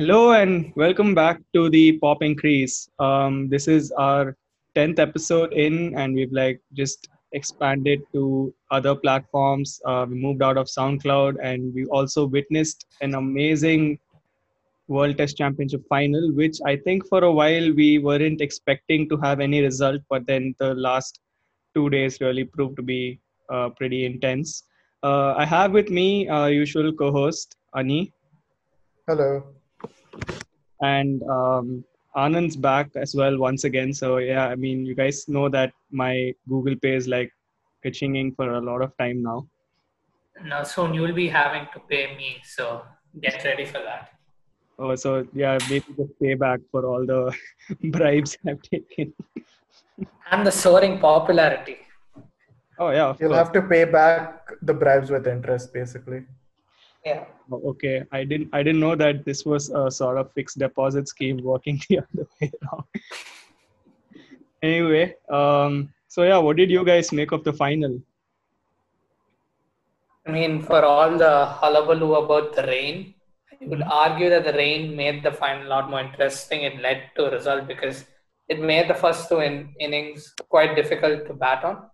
Hello and welcome back to the Pop Increase. Um, this is our tenth episode in, and we've like just expanded to other platforms. Uh, we moved out of SoundCloud, and we also witnessed an amazing World Test Championship final, which I think for a while we weren't expecting to have any result, but then the last two days really proved to be uh, pretty intense. Uh, I have with me our usual co-host Ani Hello. And um, Anand's back as well once again. So yeah, I mean, you guys know that my Google Pay is like pitching for a lot of time now. Now soon you'll be having to pay me, so get ready for that. Oh, so yeah, maybe just pay back for all the bribes I've taken. And the soaring popularity. Oh yeah, You'll course. have to pay back the bribes with interest, basically. Yeah. Oh, okay. I didn't I didn't know that this was a sort of fixed deposit scheme working the other way around. anyway, um, so yeah, what did you guys make of the final? I mean, for all the hullabaloo about the rain, I would argue that the rain made the final a lot more interesting. It led to a result because it made the first two in- innings quite difficult to bat on.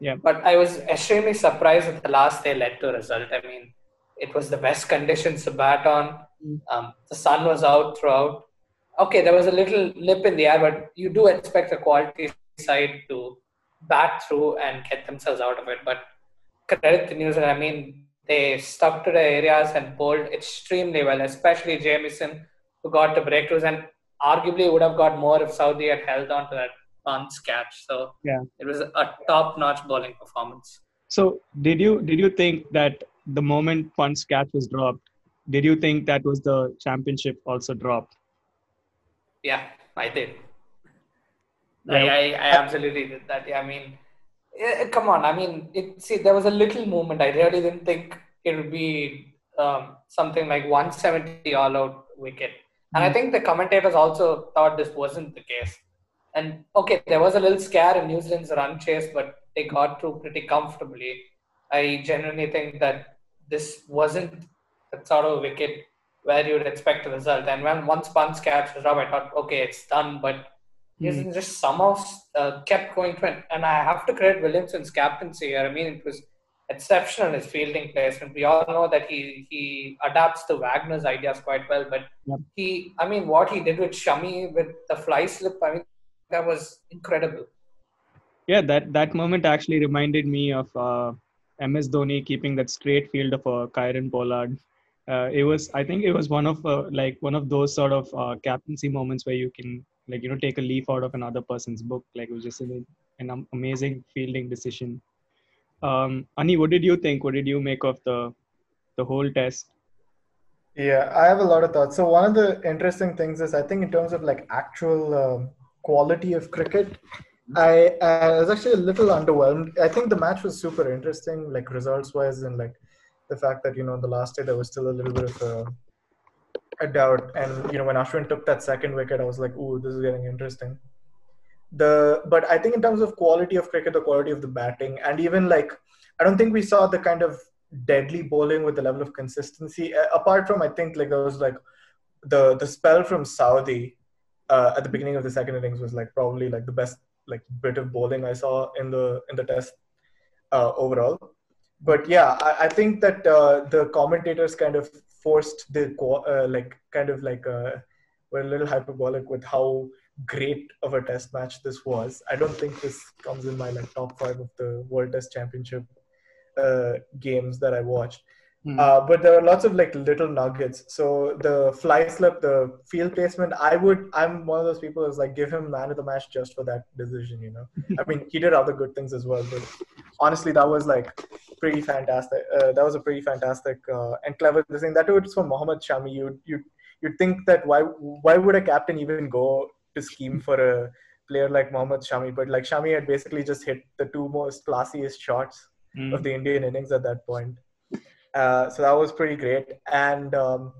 Yeah. But I was extremely surprised that the last day led to a result. I mean, it was the best conditions to bat on. Mm. Um, the sun was out throughout. Okay, there was a little lip in the air, but you do expect the quality side to bat through and get themselves out of it. But credit to New Zealand. I mean, they stuck to the areas and bowled extremely well, especially Jamieson, who got the breakthroughs and arguably would have got more if Southee had held on to that Pant's catch. So Yeah. it was a top-notch bowling performance. So did you did you think that the moment Pant's catch was dropped, did you think that was the championship also dropped? Yeah, I did. Yeah. I, I, I absolutely did that. Yeah, I mean, eh, come on. I mean, it, see, there was a little moment. I really didn't think it would be um, something like 170 all out wicket. And I Mhm. think the commentators also thought this wasn't the case. And okay, there was a little scare in New Zealand's run chase, but they got through pretty comfortably. I genuinely think that this wasn't sort of wicket where you would expect a result. And when once Pant's catch was dropped, I thought, okay, it's done. But Hmm. Just somehow uh, kept going to it. And I have to credit Williamson's captaincy here. I mean, it was exceptional his fielding placement. We all know that he he adapts to Wagner's ideas quite well. But Yep. he, I mean, what he did with Shami with the fly slip, I mean, that was incredible. Yeah, that that moment actually reminded me of uh, MS Dhoni keeping that straight field of uh, Kieron Pollard. Uh, it was, I think, it was one of uh, like one of those sort of uh, captaincy moments where you can like you know take a leaf out of another person's book. Like it was just an, an amazing fielding decision. Um, Ani, what did you think? What did you make of the the whole test? Yeah, I have a lot of thoughts. So one of the interesting things is, I think, in terms of like actual um, quality of cricket, I, I was actually a little underwhelmed. I think the match was super interesting, like results wise, and like the fact that you know the last day there was still a little bit of a, a doubt. And you know when Ashwin took that second wicket, I was like, "Ooh, this is getting interesting." The but I think in terms of quality of cricket, the quality of the batting, and even like I don't think we saw the kind of deadly bowling with the level of consistency. Apart from I think like there was like the the spell from Southee uh, at the beginning of the second innings was like probably like the best like bit of bowling I saw in the in the test uh, overall. But yeah, I, I think that uh, the commentators kind of forced the uh, like kind of like uh, were a little hyperbolic with how great of a test match this was. I don't think this comes in my like top five of the World Test Championship uh, games that I watched. Hmm. Uh, but there are lots of like little nuggets. So the fly slip, the field placement, I would, I'm one of those people who's like, give him man of the match just for that decision, you know? I mean, he did other good things as well, but honestly, that was like pretty fantastic. Uh, that was a pretty fantastic uh, and clever thing. That was for Mohammad Shami. You'd, you'd, you'd think that why, why would a captain even go to scheme for a player like Mohammad Shami? But like Shami had basically just hit the two most classiest shots Hmm. of the Indian innings at that point. Uh, so that was pretty great. And um,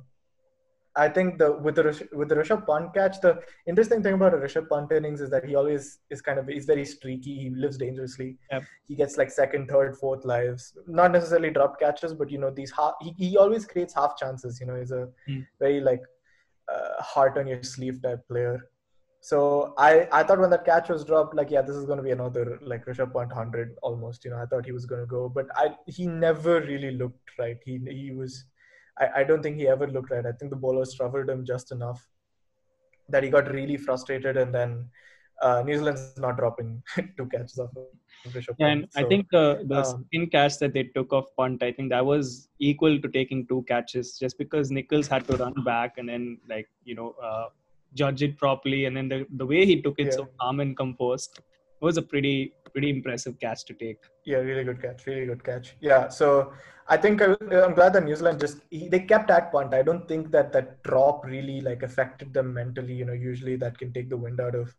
I think the with the with the Rishabh Pant catch, the interesting thing about a Rishabh Pant innings is that he always is kind of he's very streaky. He lives dangerously. Yep. He gets like second, third, fourth lives. Not necessarily dropped catches, but you know these half. He, he always creates half chances. You know, he's a Hmm. very like uh, heart on your sleeve type player. So I, I thought when that catch was dropped, like yeah, this is going to be another like Rishabh Pant hundred almost. You know, I thought he was going to go, but I he never really looked right. He he was, I, I don't think he ever looked right. I think the bowler struggled him just enough that he got really frustrated, and then uh, New Zealand's not dropping two catches off of Rishabh Yeah, and Pant. I think uh, the um, spin catch that they took off Pant, I think that was equal to taking two catches, just because Nicholls had to run back and then like you know uh, judge it properly, and then the the way he took it so Yeah. calm and composed was a pretty pretty impressive catch to take. Yeah, really good catch. Really good catch. Yeah. So I think I, I'm glad that New Zealand just he, they kept at Pant. I don't think that that drop really like affected them mentally. You know, usually that can take the wind out of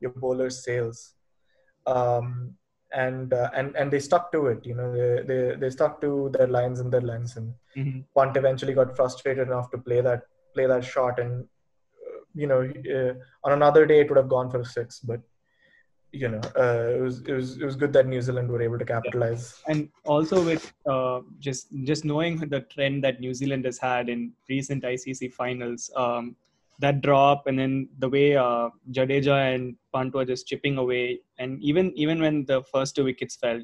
your bowler's sails. Um, and uh, and and they stuck to it. You know, they they, they stuck to their lines and their lines, and Mhm. Pant eventually got frustrated enough to play that play that shot, and uh, you know, uh, on another day it would have gone for six, but you know, uh, it was it was it was good that New Zealand were able to capitalize. and also with uh, just just knowing the trend that New Zealand has had in recent ICC finals, um, that drop and then the way uh, Jadeja and Pant were just chipping away, and even even when the first two wickets fell,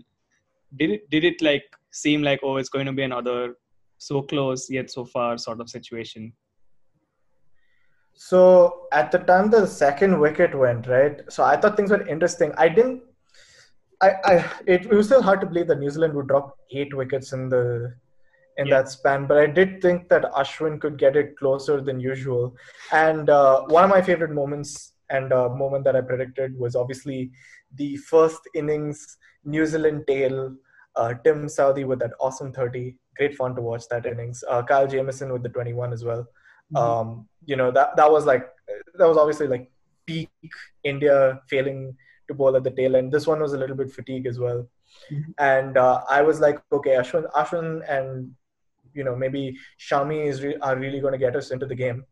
did it did it like seem like oh it's going to be another so close yet so far sort of situation? So at the time the second wicket went, right? So I thought things were interesting. I didn't. I, I it, it was still hard to believe that New Zealand would drop eight wickets in the in Yeah. that span, but I did think that Ashwin could get it closer than usual. And uh, one of my favorite moments and uh, moment that I predicted was obviously the first innings New Zealand tail. Uh, Tim Southey with that awesome 30. Great fun to watch that innings. Uh, Kyle Jamieson with the 21 as well um, you know that that was like that was obviously like peak India failing to bowl at the tail end. This one was a little bit fatigue as well, Mhm. and uh, I was like, okay, Ashwin, Ashwin, and you know maybe Shami is re- are really going to get us into the game,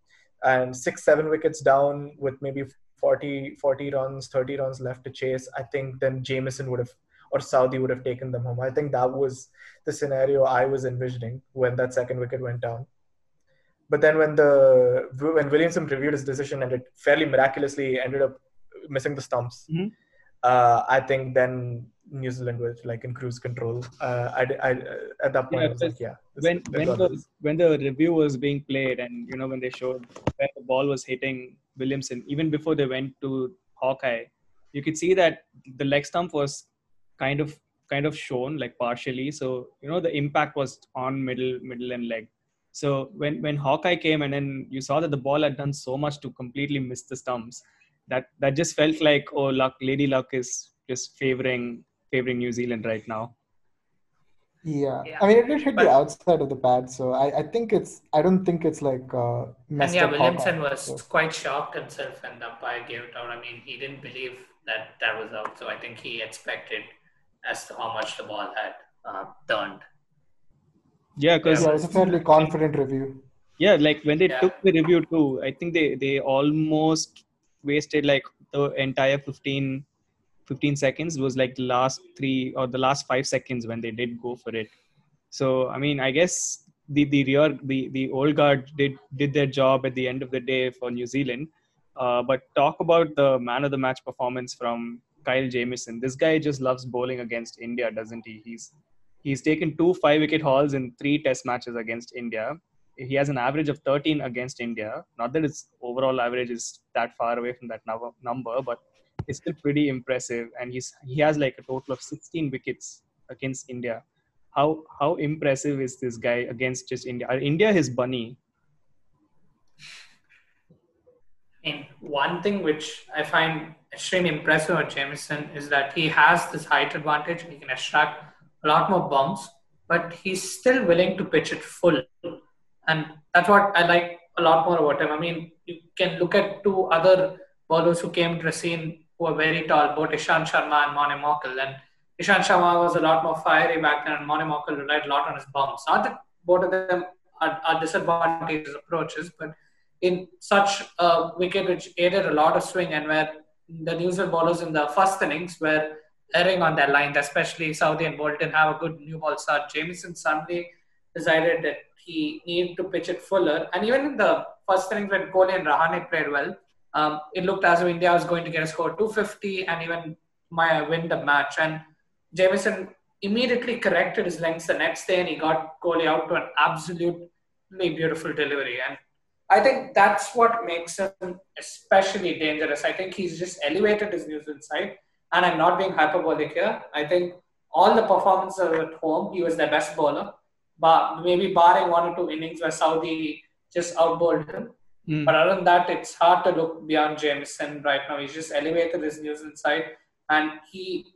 and six seven wickets down with maybe 40, 40 runs, thirty runs left to chase. I think then Jamieson would have or Southee would have taken them home. I think that was the scenario I was envisioning when that second wicket went down. But then when the when Williamson reviewed his decision and it fairly miraculously ended up missing the stumps, Mhm. uh, I think then New Zealand was like in cruise control. Uh, I, I, at that point Yeah, I was like, yeah. this- when when the when the review was being played and you know when they showed where the ball was hitting Williamson even before they went to Hawkeye, you could see that the leg stump was kind of kind of shown like partially. So you know the impact was on middle middle and leg. So when when Hawkeye came and then you saw that the ball had done so much to completely miss the stumps, that that just felt like oh luck, Lady Luck is just favoring favoring New Zealand right now. Yeah. Yeah. I mean, it did hit But- the outside of the pad, so I, I think it's. I don't think it's like uh, And yeah, up. Williamson Hawkeye, was so- quite shocked himself when the umpire gave it out. I mean, he didn't believe that that was out, so I think he expected as to how much the ball had uh, turned. Yeah, because Yeah, it was a fairly confident review. yeah like when they Yeah. took the review too i think they they almost wasted like the entire 15 15 seconds was like the last three or the last five seconds when they did go for it so i mean i guess the the rear the the old guard did did their job at the end of the day for new zealand uh, but talk about the man of the match performance from kyle jamieson this guy just loves bowling against india doesn't he he's he's taken two five wicket hauls in three test matches against india he has an average of 13 against India. Not that his overall average is that far away from that number, but it's still pretty impressive. And he's he has like a total of 16 wickets against India. How how impressive is this guy against just India? Are India his bunny? And one thing which I find extremely impressive with Jamieson is that he has this height advantage. He can extract a lot more bombs, but he's still willing to pitch it full. And that's what I like a lot more about him. I mean, you can look at two other bowlers who came to the scene who are very tall, both Ishant Sharma and Morne Morkel. And Ishant Sharma was a lot more fiery back then, and Morne Morkel relied a lot on his bombs. Not that both of them are, are disadvantageous approaches, but in such a wicket which aided a lot of swing and where the New Zealand bowlers in the first innings were erring on that line, especially Southee and Bolton have a good new ball start. Jamieson suddenly decided that he needed to pitch it fuller. And even in the first innings when Kohli and Rahane played well, um, it looked as though India was going to get a score 250 and even my win the match. And Jamieson immediately corrected his lengths the next day and he got Kohli out to an absolutely beautiful delivery. And I think that's what makes him especially dangerous. I think he's just elevated his New Zealand side. And I'm not being hyperbolic here. I think all the performances at home, he was their best bowler. But maybe barring one or two innings where Southee just outbowled him. Mm. But other than that, it's hard to look beyond Jamieson right now. He's just elevated his New Zealand side, and he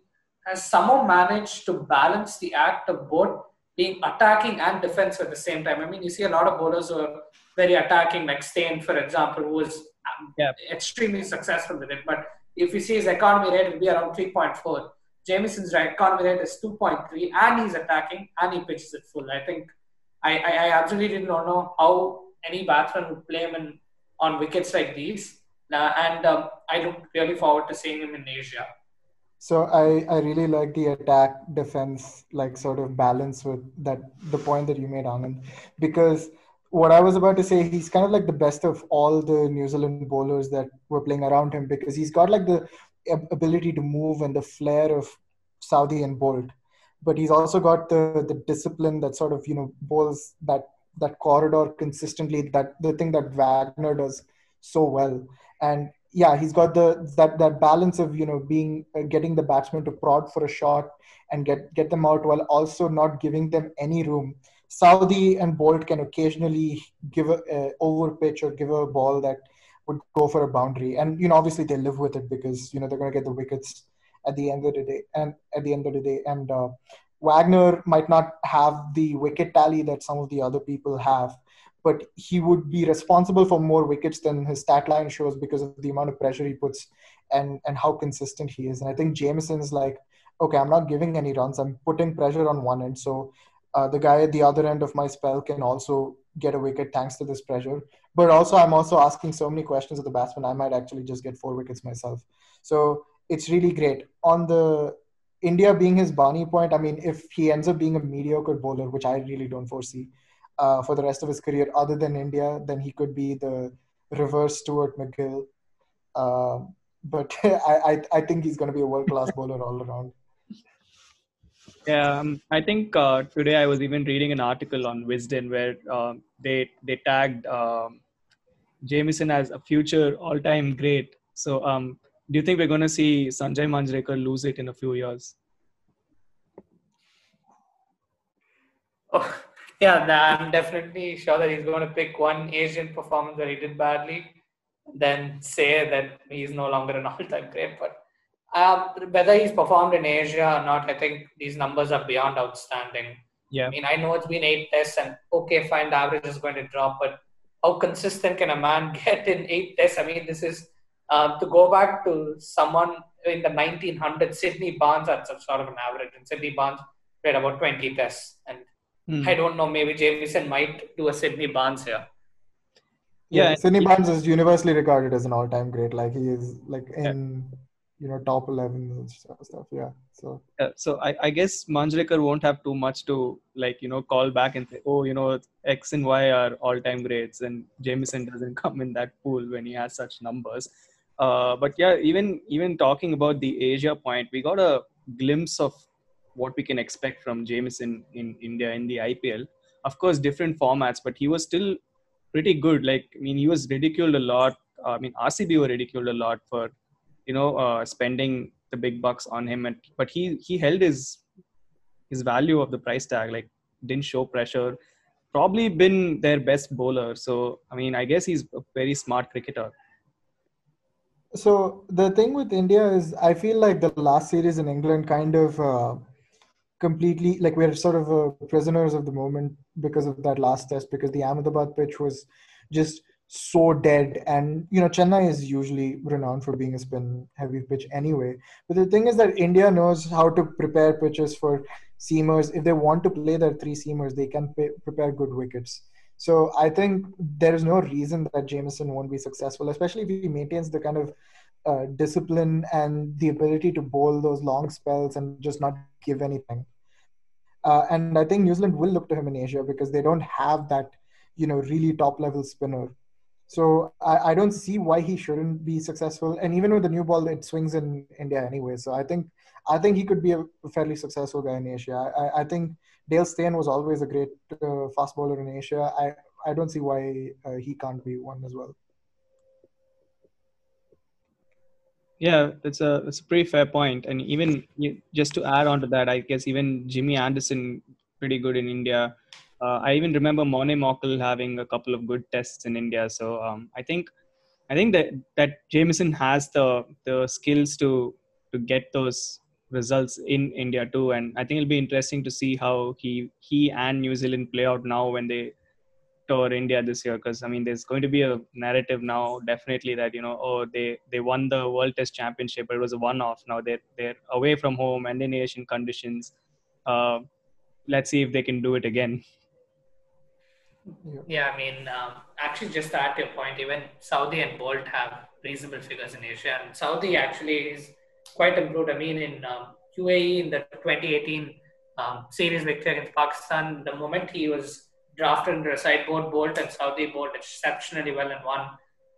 has somehow managed to balance the act of both being attacking and defensive at the same time. I mean, you see a lot of bowlers who are very attacking, like Steyn, for example, who was um, yeah. extremely successful with it. But if you see his economy rate, it'll be around 3.4. Jamieson's economy rate is 2.3, and he's attacking and he pitches it full. I think I, I, I absolutely don't know how any batsman would play him in, on wickets like these. Uh, and um, I look really forward to seeing him in Asia. So I, I really like the attack defense like sort of balance with that the point that you made Anand because what I was about to say he's kind of like the best of all the New Zealand bowlers that were playing around him because he's got like the ability to move and the flair of Southee and Boult but he's also got the the discipline that sort of you know bowls that that corridor consistently that the thing that Wagner does so well. And yeah he's got the that that balance of you know being uh, getting the batsman to prod for a shot and get get them out while also not giving them any room Southee and Boult can occasionally give a uh, over pitch or give a ball that would go for a boundary and you know obviously they live with it because you know they're going to get the wickets at the end of the day and at the end of the day and uh, Wagner might not have the wicket tally that some of the other people have, but he would be responsible for more wickets than his stat line shows because of the amount of pressure he puts and and how consistent he is. And I think Jamieson is like, okay, I'm not giving any runs. I'm putting pressure on one end, so uh, the guy at the other end of my spell can also get a wicket thanks to this pressure. But also, I'm also asking so many questions of the batsman. I might actually just get four wickets myself. So it's really great on the India being his Barney point, I mean, if he ends up being a mediocre bowler, which I really don't foresee uh, for the rest of his career, other than India, then he could be the reverse Stuart MacGill. Uh, but I, I, I think he's going to be a world class bowler all around. Yeah, um, I think uh, today I was even reading an article on Wisden where uh, they they tagged um, Jamieson as a future all-time great. So um, do you think we're going to see Sanjay Manjrekar lose it in a few years? Oh, yeah, I'm definitely sure that he's going to pick one Asian performance where he did badly, then say that he's no longer an all-time great. But uh, whether he's performed in Asia or not, I think these numbers are beyond outstanding. Yeah. I mean, I know it's been eight tests, and okay, fine, the average is going to drop, but how consistent can a man get in eight tests? I mean, this is uh, to go back to someone in the 1900s, Sydney Barnes had some sort of an average, and Sydney Barnes played about 20 tests. And mm. I don't know, maybe Jamieson might do a Sydney Barnes here. Yeah, yeah Sydney Barnes is universally regarded as an all-time great. Like he is like in yeah. You know top 11 and stuff. Yeah, so yeah, so I, I guess Manjrekar won't have too much to like you know call back and say, oh, you know X and Y are all-time greats, and jamieson doesn't come in that pool when he has such numbers. Uh, but yeah, even even talking about the Asia point, we got a glimpse of what we can expect from jamieson in India in the IPL. Of course, different formats, but he was still pretty good. Like I mean, he was ridiculed a lot. I mean, RCB were ridiculed a lot for you know uh, spending the big bucks on him, and but he he held his his value of the price tag. Like didn't show pressure. Probably been their best bowler. So I mean, I guess he's a very smart cricketer so the thing with India is, I feel like the last series in England kind of uh, completely like we're sort of uh, prisoners of the moment because of that last test because the Ahmedabad pitch was just so dead and you know Chennai is usually renowned for being a spin heavy pitch anyway but the thing is that India knows how to prepare pitches for seamers if they want to play their three seamers they can pay, prepare good wickets so I think there is no reason that Jamieson won't be successful, especially if he maintains the kind of uh, discipline and the ability to bowl those long spells and just not give anything. Uh, and I think New Zealand will look to him in Asia because they don't have that, you know, really top level spinner. So I, I don't see why he shouldn't be successful. And even with the new ball, it swings in India anyway. So I think I think he could be a fairly successful guy in Asia. I, I think Dale Steyn was always a great uh, fast bowler in Asia. I, I don't see why uh, he can't be one as well. Yeah, that's a that's a pretty fair point. And even just to add on to that, I guess even Jimmy Anderson pretty good in India. Uh, I even remember Morne Morkel having a couple of good tests in India. So um, I think I think that that Jamieson has the the skills to to get those results in India too. And I think it'll be interesting to see how he he and New Zealand play out now when they tour India this year. Because I mean, there's going to be a narrative now, definitely that you know, oh, they they won the World Test Championship, but it was a one-off. Now they're they're away from home and in Asian conditions. Uh, let's see if they can do it again. Yeah, yeah I mean, um, actually, just to add to your point, even Southee and Boult have reasonable figures in Asia, and Southee actually is quite improved. I mean, in um, UAE in the 2018 um, series victory against Pakistan, the moment he was drafted into a Boult and Southee bowled exceptionally well and won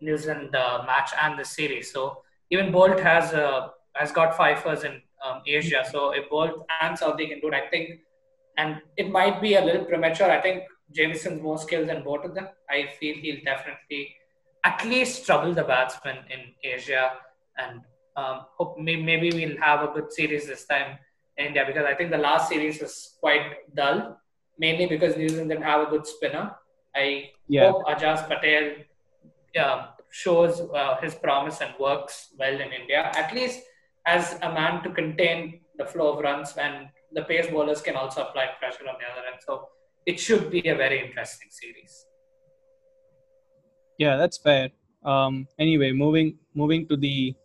New Zealand the match and the series. So even Boult has uh, has got fifers in um, Asia. So if Boult and Southee can do it, I think, and it might be a little premature. I think Jamieson's more skilled than both of them. I feel he'll definitely at least trouble the batsmen in Asia and um, hope maybe we'll have a good series this time in India because I think the last series was quite dull, mainly because New Zealand didn't have a good spinner. I yeah. hope Ajaz Patel uh, shows uh, his promise and works well in India, at least as a man to contain the flow of runs when the pace bowlers can also apply pressure on the other end. So it should be a very interesting series. Yeah, that's fair. Um, anyway, moving moving to the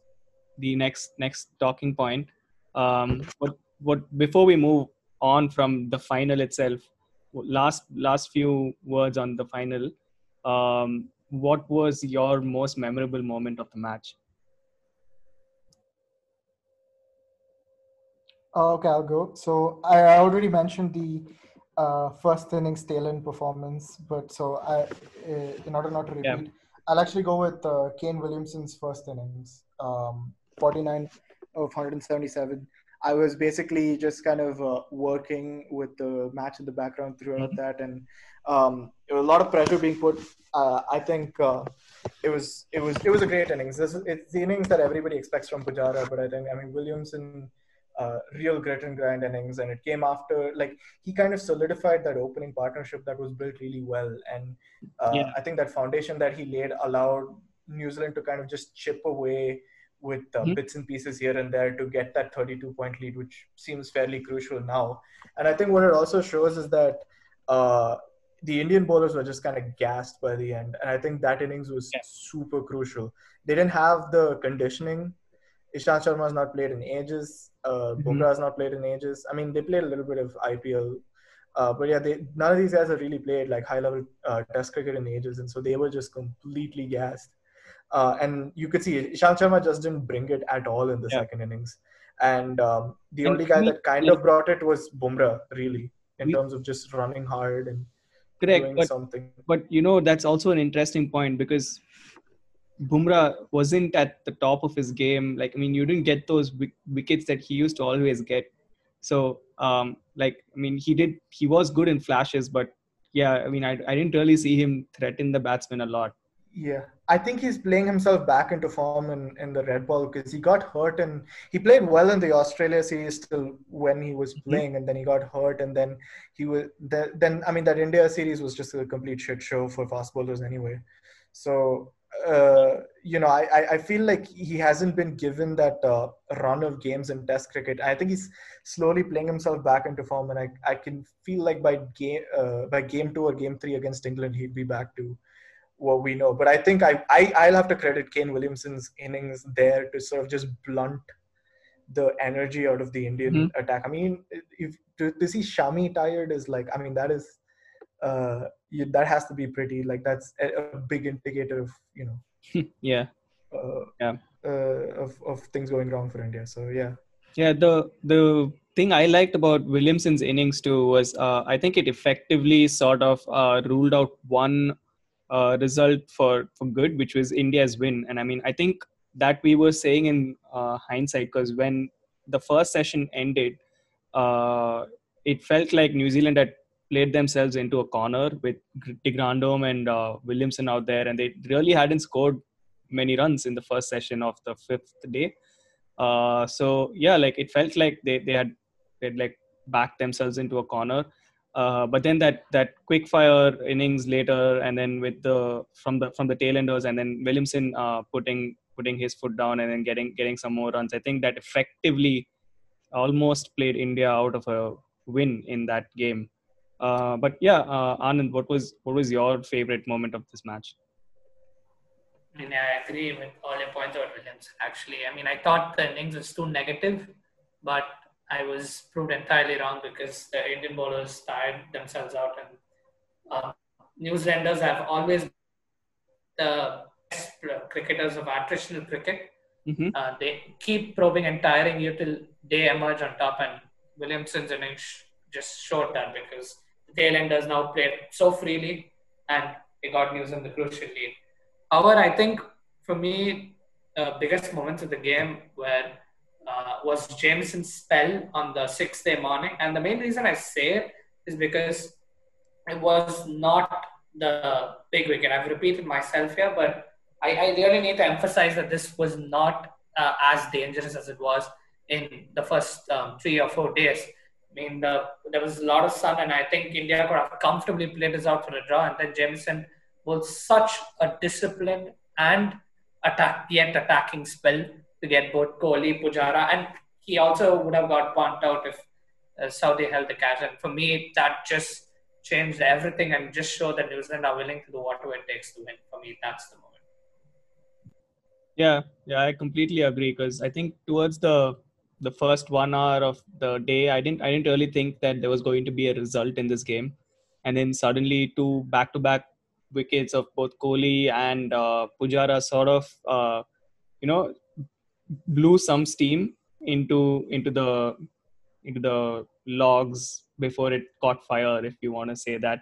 the next next talking point. Um, what what before we move on from the final itself, last last few words on the final. Um, what was your most memorable moment of the match? Uh, okay, I'll go. So I already mentioned the uh, first innings tail end performance, but so I, uh, in order not to repeat, yeah. I'll actually go with uh, Kane Williamson's first innings. Um, 49 of 177. I was basically just kind of uh, working with the match in the background throughout mm-hmm. that, and um, a lot of pressure being put. Uh, I think uh, it was it was it was a great innings. This is, it's the innings that everybody expects from Pujara, but I think I mean Williamson. Uh, real grit and grind innings, and it came after like he kind of solidified that opening partnership that was built really well, and uh, yeah. I think that foundation that he laid allowed New Zealand to kind of just chip away with uh, mm-hmm. bits and pieces here and there to get that 32 point lead, which seems fairly crucial now. And I think what it also shows is that uh, the Indian bowlers were just kind of gassed by the end. And I think that innings was yeah. super crucial. They didn't have the conditioning. Ishant Sharma has not played in ages. Uh, mm-hmm. Bumrah has not played in ages. I mean, they played a little bit of IPL. Uh, but yeah, they, none of these guys have really played like high level uh, test cricket in ages. And so they were just completely gassed. Uh, and you could see Ishant Sharma just didn't bring it at all in the yeah. second innings. And um, the and only guy that kind of brought it was Bumrah, really, in we, terms of just running hard and correct, doing but, something. But you know, that's also an interesting point because Bumrah wasn't at the top of his game. Like, I mean, you didn't get those wickets that he used to always get. So, um, like, I mean, he did, he was good in flashes, but yeah, I mean, I, I didn't really see him threaten the batsman a lot. Yeah, I think he's playing himself back into form in, in the red ball because he got hurt and he played well in the Australia series till when he was mm-hmm. playing and then he got hurt and then he was then I mean that India series was just a complete shit show for fast bowlers anyway. So uh, you know I, I feel like he hasn't been given that uh, run of games in Test cricket. I think he's slowly playing himself back into form and I I can feel like by game uh, by game two or game three against England he'd be back to what we know. But I think I, I I'll have to credit Kane Williamson's innings there to sort of just blunt the energy out of the Indian mm-hmm. attack. I mean, if to, to see Shami tired is like, I mean, that is uh you, that has to be pretty like that's a, a big indicator of you know yeah uh, yeah uh, of of things going wrong for India. So yeah. Yeah, the the thing I liked about Williamson's innings too was uh, I think it effectively sort of uh, ruled out one uh, result for for good, which was India's win. And I mean, I think that we were saying in uh, hindsight because when the first session ended, uh, it felt like New Zealand had played themselves into a corner with de Grandhomme and uh, Williamson out there, and they really hadn't scored many runs in the first session of the fifth day. Uh, so yeah, like it felt like they they had they like backed themselves into a corner. Uh, but then that that quick fire innings later, and then with the from the from the tailenders, and then Williamson uh, putting putting his foot down and then getting getting some more runs. I think that effectively almost played India out of a win in that game. Uh, but yeah, uh, Anand, what was what was your favorite moment of this match? I mean, I agree with all your points about Williams. Actually, I mean, I thought the innings was too negative, but I was proved entirely wrong because the Indian bowlers tired themselves out, and uh, New Zealanders have always the best cricketers of attritional cricket. Mm-hmm. Uh, they keep probing and tiring you till they emerge on top, and Williamson's innings just showed that because tailenders now played so freely, and they got news in the crucial lead. However, I think for me, the biggest moments of the game were uh, was Jamieson's spell on the sixth day morning. And the main reason I say it is because it was not the big wicket. I've repeated myself here, but I, I really need to emphasize that this was not uh, as dangerous as it was in the first um, three or four days. I mean, the, there was a lot of sun, and I think India could have comfortably played this out for a draw. And then Jamieson was such a disciplined and attack yet attacking spell to get both Kohli, Pujara, and he also would have got pumped out if uh, Southee held the catch. And for me, that just changed everything and just showed that New Zealand are willing to do whatever it takes to win. For me, that's the moment. Yeah, yeah, I completely agree because I think towards the the first one hour of the day, I didn't I didn't really think that there was going to be a result in this game, and then suddenly two back to back wickets of both Kohli and uh, Pujara sort of uh, you know blew some steam into into the into the logs before it caught fire if you want to say that.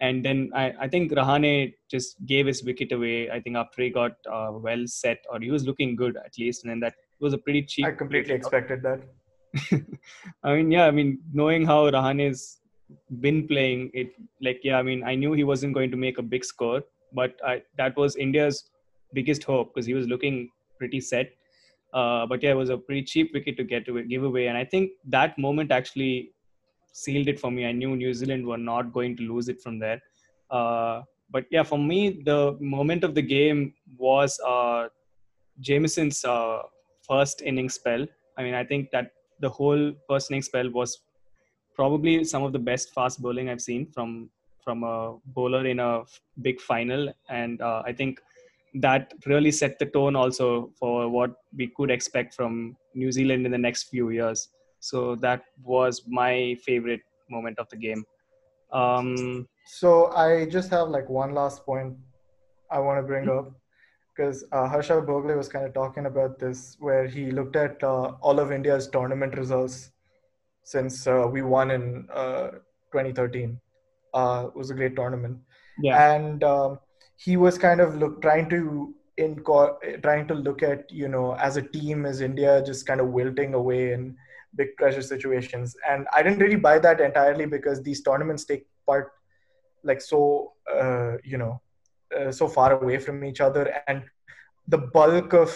And then I, I think Rahane just gave his wicket away. I think after he got uh, well set, or he was looking good at least, and then that was a pretty cheap. I completely expected that. I mean, yeah, I mean, knowing how Rahane's been playing, it like yeah, I mean, I knew he wasn't going to make a big score, but I, that was India's biggest hope because he was looking pretty set. Uh, but yeah, it was a pretty cheap wicket to get to give away, and I think that moment actually sealed it for me. I knew New Zealand were not going to lose it from there. Uh, but yeah, for me, the moment of the game was uh, Jamieson's uh, first inning spell. I mean, I think that the whole first inning spell was probably some of the best fast bowling I've seen from from a bowler in a big final, and uh, I think that really set the tone also for what we could expect from New Zealand in the next few years. So that was my favorite moment of the game. Um, So I just have like one last point I want to bring up because uh, Harsha Bhogle was kind of talking about this, where he looked at uh, all of India's tournament results since uh, we won in uh, 2013. Uh, it was a great tournament, yeah, and um, he was kind of look trying to in trying to look at you know as a team as India just kind of wilting away in big pressure situations, and I didn't really buy that entirely because these tournaments take part like so uh, you know uh, so far away from each other and the bulk of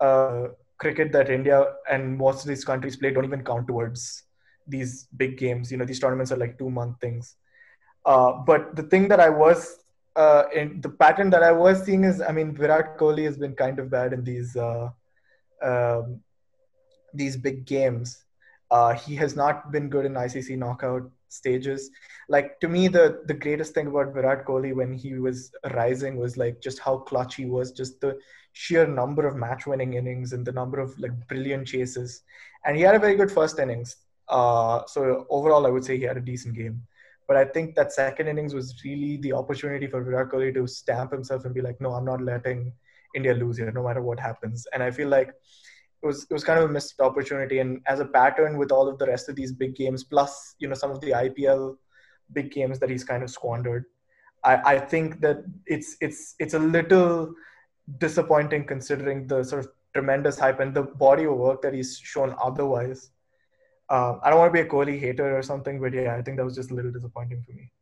uh, cricket that india and most of these countries play don't even count towards these big games. You know these tournaments are like two month things. Uh, but the thing that i was uh, in the pattern that i was seeing is i mean virat kohli has been kind of bad in these uh, um, these big games. He has not been good in icc knockout stages. Like to me, the the greatest thing about Virat Kohli when he was rising was like just how clutch he was, just the sheer number of match-winning innings and the number of like brilliant chases. And he had a very good first innings. Uh, so overall, I would say he had a decent game. But I think that second innings was really the opportunity for Virat Kohli to stamp himself and be like, no, I'm not letting India lose here, no matter what happens. And I feel like it was it was kind of a missed opportunity. And as a pattern with all of the rest of these big games, plus you know some of the IPL big games that he's kind of squandered, I, I think that it's it's it's a little disappointing considering the sort of tremendous hype and the body of work that he's shown otherwise. Um, I don't want to be a Kohli hater or something, but yeah, I think that was just a little disappointing for me.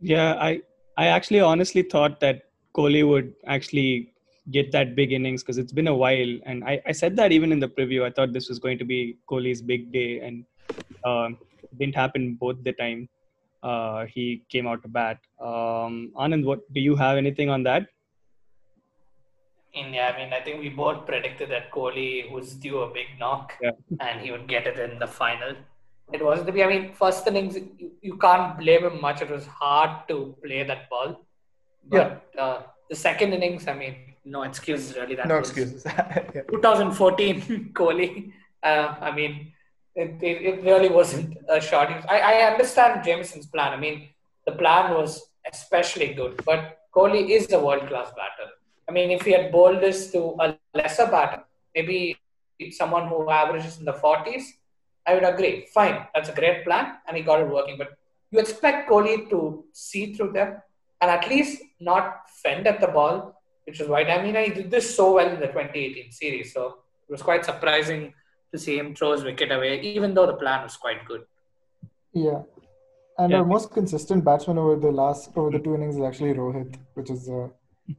Yeah, I I actually honestly thought that Kohli would actually get that big innings because it's been a while, and I, I said that even in the preview. I thought this was going to be Kohli's big day, and uh, didn't happen both the time. Uh, he came out to bat. Um, Anand, what do you have anything on that? And yeah, I mean, I think we both predicted that Kohli was due a big knock Yeah. and he would get it in the final. It wasn't to be. I mean, first innings, you, you can't blame him much. It was hard to play that ball. But uh, the second innings, I mean, no excuses really. That No excuses. Yeah. 2014 Kohli. Uh, I mean, it, it, it really wasn't a shot. I, I understand Jamieson's plan. I mean, the plan was especially good, but Kohli is a world class batter. I mean, if he had bowled this to a lesser batter, maybe someone who averages in the 40s, I would agree. Fine, that's a great plan, and he got it working. But you expect Kohli to see through them and at least not fend at the ball, which is why I mean, he did this so well in the 2018 series. So it was quite surprising to see him throw his wicket away, even though the plan was quite good. Yeah. And Yeah. our most consistent batsman over the last over the two innings is actually Rohit, which is uh,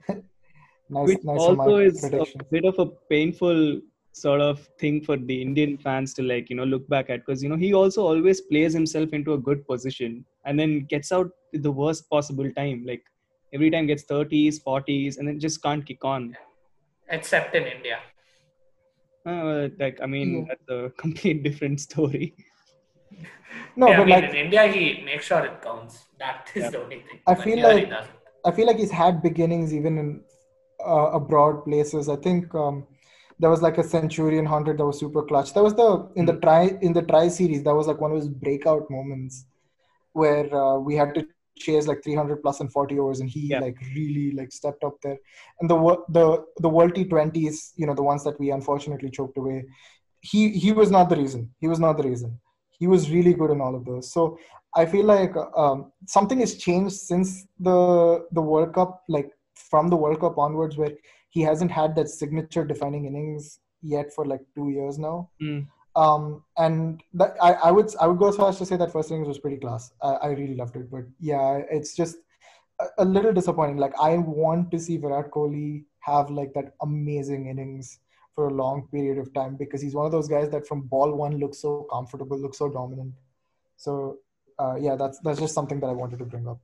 a nice, Which nice for my also is a bit of a painful sort of thing for the Indian fans to like you know look back at because you know he also always plays himself into a good position and then gets out at the worst possible time like every time gets 30s 40s and then just can't kick on Except in India. uh, like i mean Yeah. that's a complete different story No, yeah, I but mean, like in India, he makes sure it counts. That is Yeah. the only thing. I But feel here like- doesn't. I feel like he's had beginnings even in uh, abroad places. I think um, there was like a Centurion hundred that was super clutch. That was the in the tri in the tri series. That was like one of his breakout moments where uh, we had to chase like 300 plus and 40 overs, and he Yeah. like really like stepped up there. And the the the World T20s, you know, the ones that we unfortunately choked away. He he was not the reason. He was not the reason. He was really good in all of those. So I feel like um, something has changed since the the World Cup, like from the World Cup onwards, where he hasn't had that signature defining innings yet for like two years now. Mm. Um, and that, I, I would I would go as far as to say that first innings was pretty class. I, I really loved it, but yeah, it's just a, a little disappointing. Like I want to see Virat Kohli have like that amazing innings for a long period of time because he's one of those guys that from ball one looks so comfortable, looks so dominant. So uh, yeah, that's that's just something that I wanted to bring up.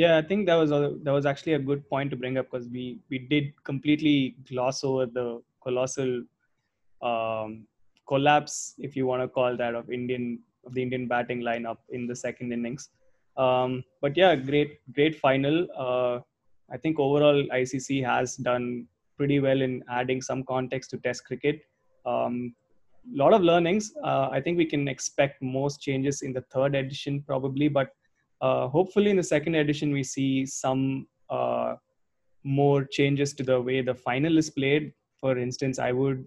yeah i think that was a, that was actually a good point to bring up because we we did completely gloss over the colossal um, collapse if you want to call that of indian of the indian batting lineup in the second innings. Um, but yeah great great final. Uh, i think overall icc has done pretty well in adding some context to test cricket. Um, lot of learnings. Uh, i think we can expect most changes in the third edition probably but uh, hopefully in the second edition we see some uh, more changes to the way the final is played. For instance i would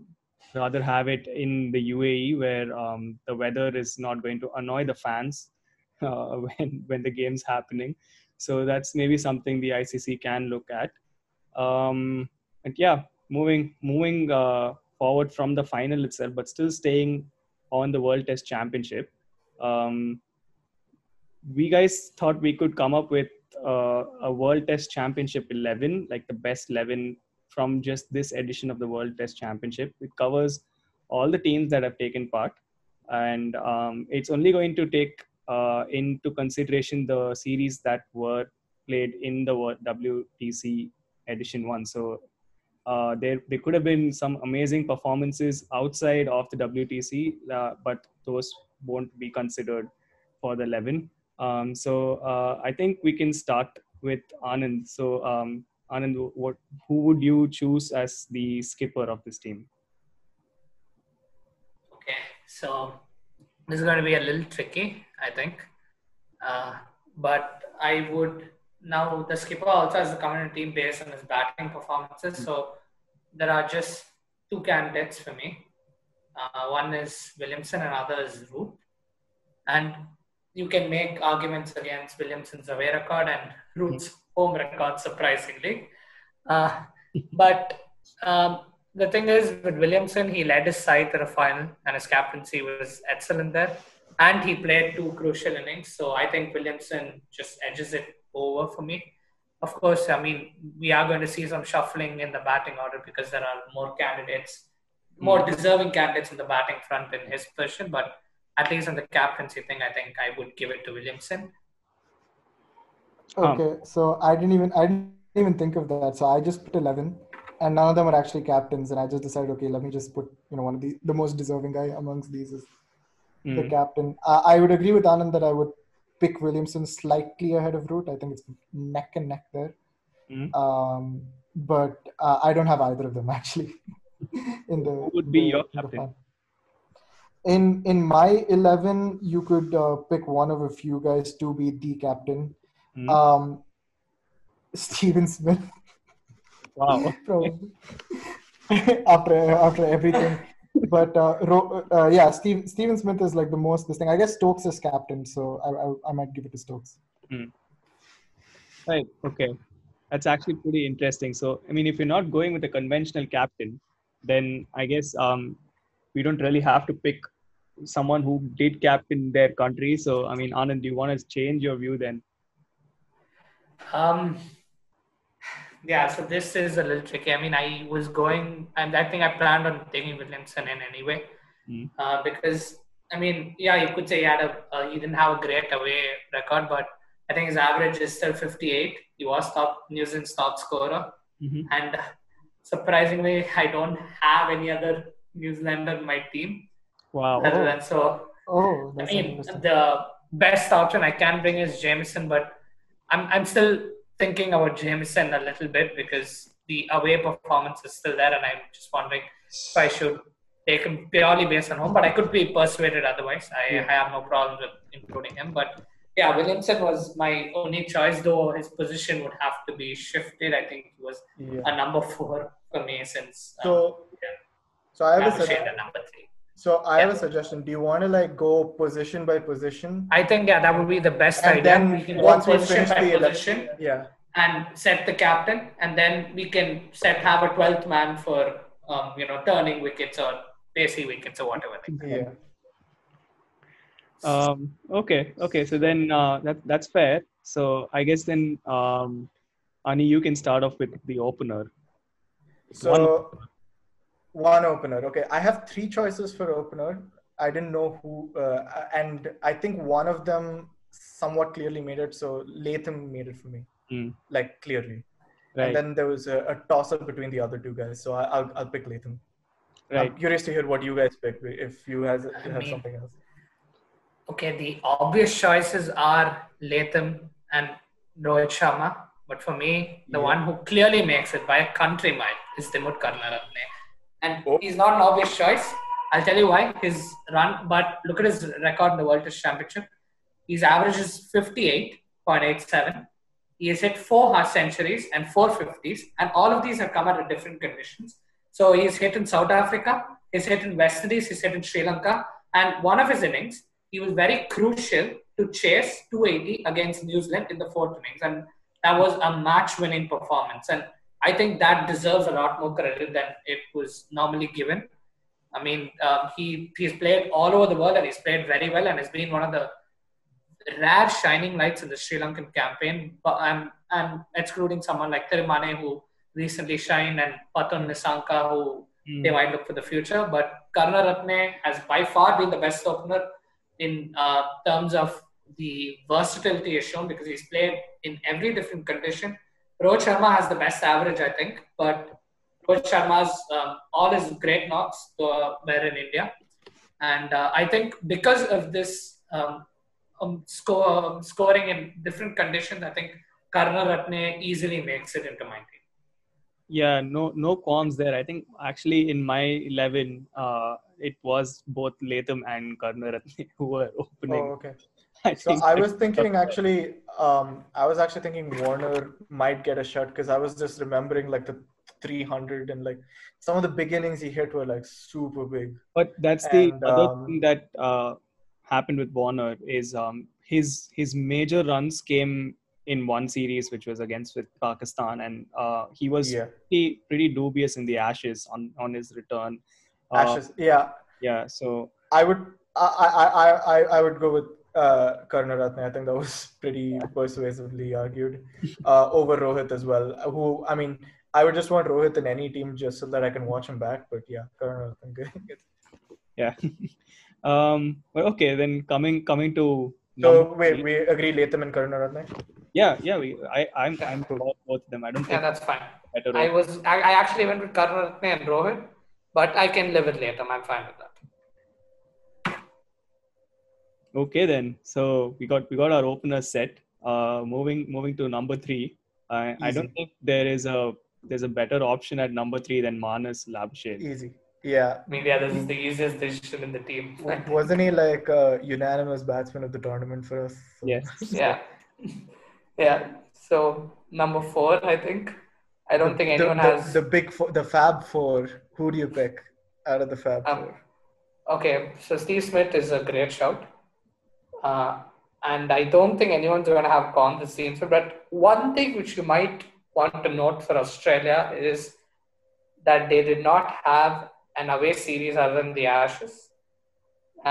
rather have it in the uae where um, the weather is not going to annoy the fans uh, when when the game's happening. So that's maybe something the icc can look at. Um, and yeah moving moving uh, forward from the final itself but still staying on the world test championship. Um, we guys thought we could come up with uh, a World Test Championship 11, like the best 11 from just this edition of the World Test Championship. It covers all the teams that have taken part, and um, it's only going to take uh, into consideration the series that were played in the WTC Edition 1. So uh, there, there could have been some amazing performances outside of the WTC, uh, but those won't be considered for the 11. Um, so uh, I think we can start with Anand. So um, Anand, what who would you choose as the skipper of this team? Okay, so this is going to be a little tricky, I think. Uh, but I would now the skipper also has a community team based on his batting performances. So there are just two candidates for me. Uh, one is Williamson and other is Root. And you can make arguments against Williamson's away record and Root's home record, surprisingly. Uh, but um, the thing is, with Williamson, he led his side to the final, and his captaincy was excellent there. And he played two crucial innings, so I think Williamson just edges it over for me. Of course, I mean, we are going to see some shuffling in the batting order because there are more candidates, more deserving candidates in the batting front in his position. But at least on the captaincy thing, I think I would give it to Williamson. Um, Okay, so I didn't even I didn't even think of that. So I just put eleven, and none of them are actually captains. And I just decided, okay, let me just put you know one of the the most deserving guy amongst these is the Mm. captain. Uh, I would agree with Anand that I would pick Williamson slightly ahead of Root. I think it's neck and neck there. Mm. Um, but uh, I don't have either of them actually. in the Who would be the- your captain? In in my eleven, you could uh, pick one of a few guys to be the captain. Mm. Um, Steven Smith, Wow. probably after after everything. But uh, Ro- uh, yeah, Steve, Steven Smith is like the most this thing. I guess Stokes is captain, so I, I, I might give it to Stokes. Right. Okay. That's actually pretty interesting. So, I mean, if you're not going with a conventional captain, then I guess um, we don't really have to pick someone who did captain their country. So, I mean, Anand, do you want to change your view then? Um, yeah, so this is a little tricky. I mean, I was going, and I think I planned on taking Williamson in anyway, Mm. uh, because I mean, yeah, you could say he had a uh, he didn't have a great away record, but I think his average is still 58. He was top New Zealand's top scorer, Mhm. and surprisingly, I don't have any other New Zealander in my team Wow. other than so Oh, I mean, the best option I can bring is Jamieson, but I'm I'm still thinking about Jamieson a little bit because the away performance is still there, and I'm just wondering if I should take him purely based on home. But I could be persuaded otherwise. I, I have no problem with including him. But yeah, Williamson was my only choice, though his position would have to be shifted. I think he was Yeah. a number four for me since um, So, yeah, so I have a suggestion. number three. So I have a suggestion. Do you want to like go position by position? I think yeah, that would be the best And idea. then we can once we position finish the eleven- position Yeah. and set the captain, and then we can set have a twelfth man for um, you know turning wickets or pacey wickets or whatever. Yeah. Um, okay. Okay. So then uh, that that's fair. So I guess then, um, Ani, you can start off with the opener. So one opener. Okay, I have three choices for opener. I didn't know who, uh, and I think one of them somewhat clearly made it. So Latham made it for me, Mm. like clearly. Right. And then there was a, a toss up between the other two guys. So I, I'll I'll pick Latham. right. I'm curious to hear what you guys pick. If you guys have mean- something else. Okay, the obvious choices are Latham and Rohit Sharma, but for me, the Yeah. one who clearly makes it by a country mile is Dimuth Karunaratne. And Oh. he's not an obvious choice. I'll tell you why. His run, but look at his record in the World Test Championship. His average is 58.87. He has hit four half centuries and four 50s, and all of these have come under different conditions. So he's hit in South Africa, he's hit in West Indies, he's hit in Sri Lanka, and one of his innings, he was very crucial to chase 280 against New Zealand in the fourth innings, and that was a match-winning performance. And I think that deserves a lot more credit than it was normally given. I mean, um, he he's played all over the world and he's played very well and has been one of the rare shining lights in the Sri Lankan campaign. But I'm I'm excluding someone like Thirimanne who recently shined and Pathum Nissanka who Mm. they might look for the future. But Karunaratne has by far been the best opener in uh, terms of the versatility he's shown because he's played in every different condition. Rohit Sharma has the best average, I think, but Rohit Sharma's um, all his great knocks were in India, and uh, I think because of this um, um, score, scoring in different conditions, I think Karunaratne easily makes it into my team. Yeah, no, no qualms there. I think actually in my eleven, uh, it was both Latham and Karunaratne who were opening. Oh, okay. I So I was thinking actually, um, I was actually thinking Warner might get a shot because I was just remembering like the 300 and like some of the beginnings he hit were like super big. But that's the And, other um, thing that uh, happened with Warner is um, his his major runs came in one series, which was against with Pakistan, and uh, he was Yeah. pretty, pretty dubious in the Ashes on on his return. Uh, Ashes. Yeah, Yeah. So I would. I I I I, I would go with uh, Karunaratne. I think that was pretty persuasively argued uh, over Rohit as well. Who I mean, I would just want Rohit in any team just so that I can watch him back. But yeah, Karunaratne. Good. yeah. um. But okay, then coming coming to So number wait, three- we agree Latham and Karunaratne. yeah, yeah. We I I'm I'm for both of them. I don't Yeah, that's fine. better. I was I, I actually went with Karunaratne and Rohit, but I can live with later. I'm fine with that. Okay then. So we got we got our opener set. Uh, moving moving to number three. I I don't think there is a there's a better option at number three than Marnus Labuschagne. Easy. Yeah. I mean, yeah, this is the easiest decision in the team. Wasn't he like a unanimous batsman of the tournament for us? So- Yes. yeah, yeah. So number four, I think. I don't think The- anyone the, has. the big four, the Fab Four. Who do you pick out of the Fab Um, Four? Okay, so Steve Smith is a great shout. Uh, and I don't think anyone's going to have gone the same. But one thing which you might want to note for Australia is that they did not have an away series other than the Ashes.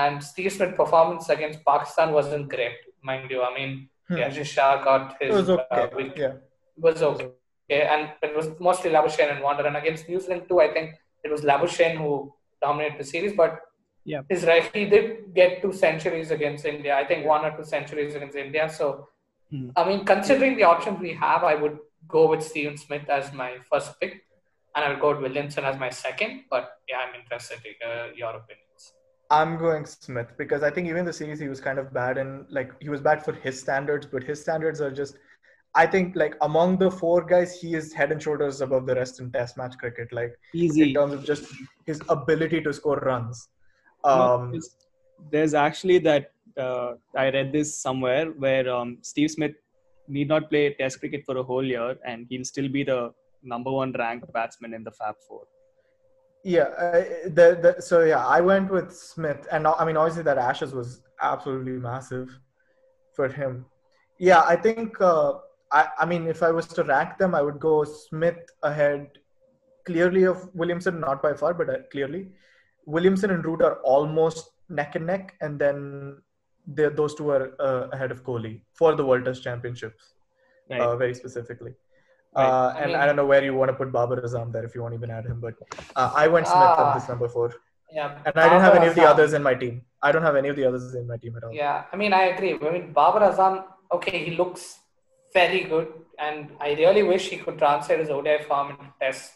And Steve Smith's performance against Pakistan wasn't great, mind you. I mean, Hmm. Yasir Shah got It his was okay. uh, wicket yeah. was okay. And it was mostly Labuschagne and Warner. And against New Zealand too, I think it was Labuschagne who dominated the series. But Yeah. he's right. He did get two centuries against India. I think one or two centuries against India. So, Hmm. I mean, considering the options we have, I would go with Steven Smith as my first pick. And I would go with Williamson as my second. But yeah, I'm interested in hear your opinions. I'm going Smith because I think even the series he was kind of bad and like he was bad for his standards, but his standards are just. I think like among the four guys, he is head and shoulders above the rest in Test match cricket. Like Easy. in terms of just his ability to score runs. Um, there's, there's actually that uh, I read this somewhere where um, Steve Smith need not play Test cricket for a whole year and he'll still be the number one ranked batsman in the Fab Four. Yeah, uh, the, the so yeah, I went with Smith, and I mean obviously that Ashes was absolutely massive for him. Yeah, I think uh, I I mean if I was to rank them, I would go Smith ahead, clearly of Williamson, not by far, but uh, clearly Williamson and Root are almost neck and neck, and then those two are uh, ahead of Kohli for the World Test Championships, Right. uh, very specifically. Right. Uh, I and mean- I don't know where you want to put Babar Azam there if you want to even add him, but uh, I went Smith Ah. at this number four, Yeah. and I didn't have any of the others in my team. I don't have any of the others in my team at all. Yeah, I mean, I agree. I mean, Babar Azam, okay, he looks very good, and I really wish he could translate his ODI form into Test.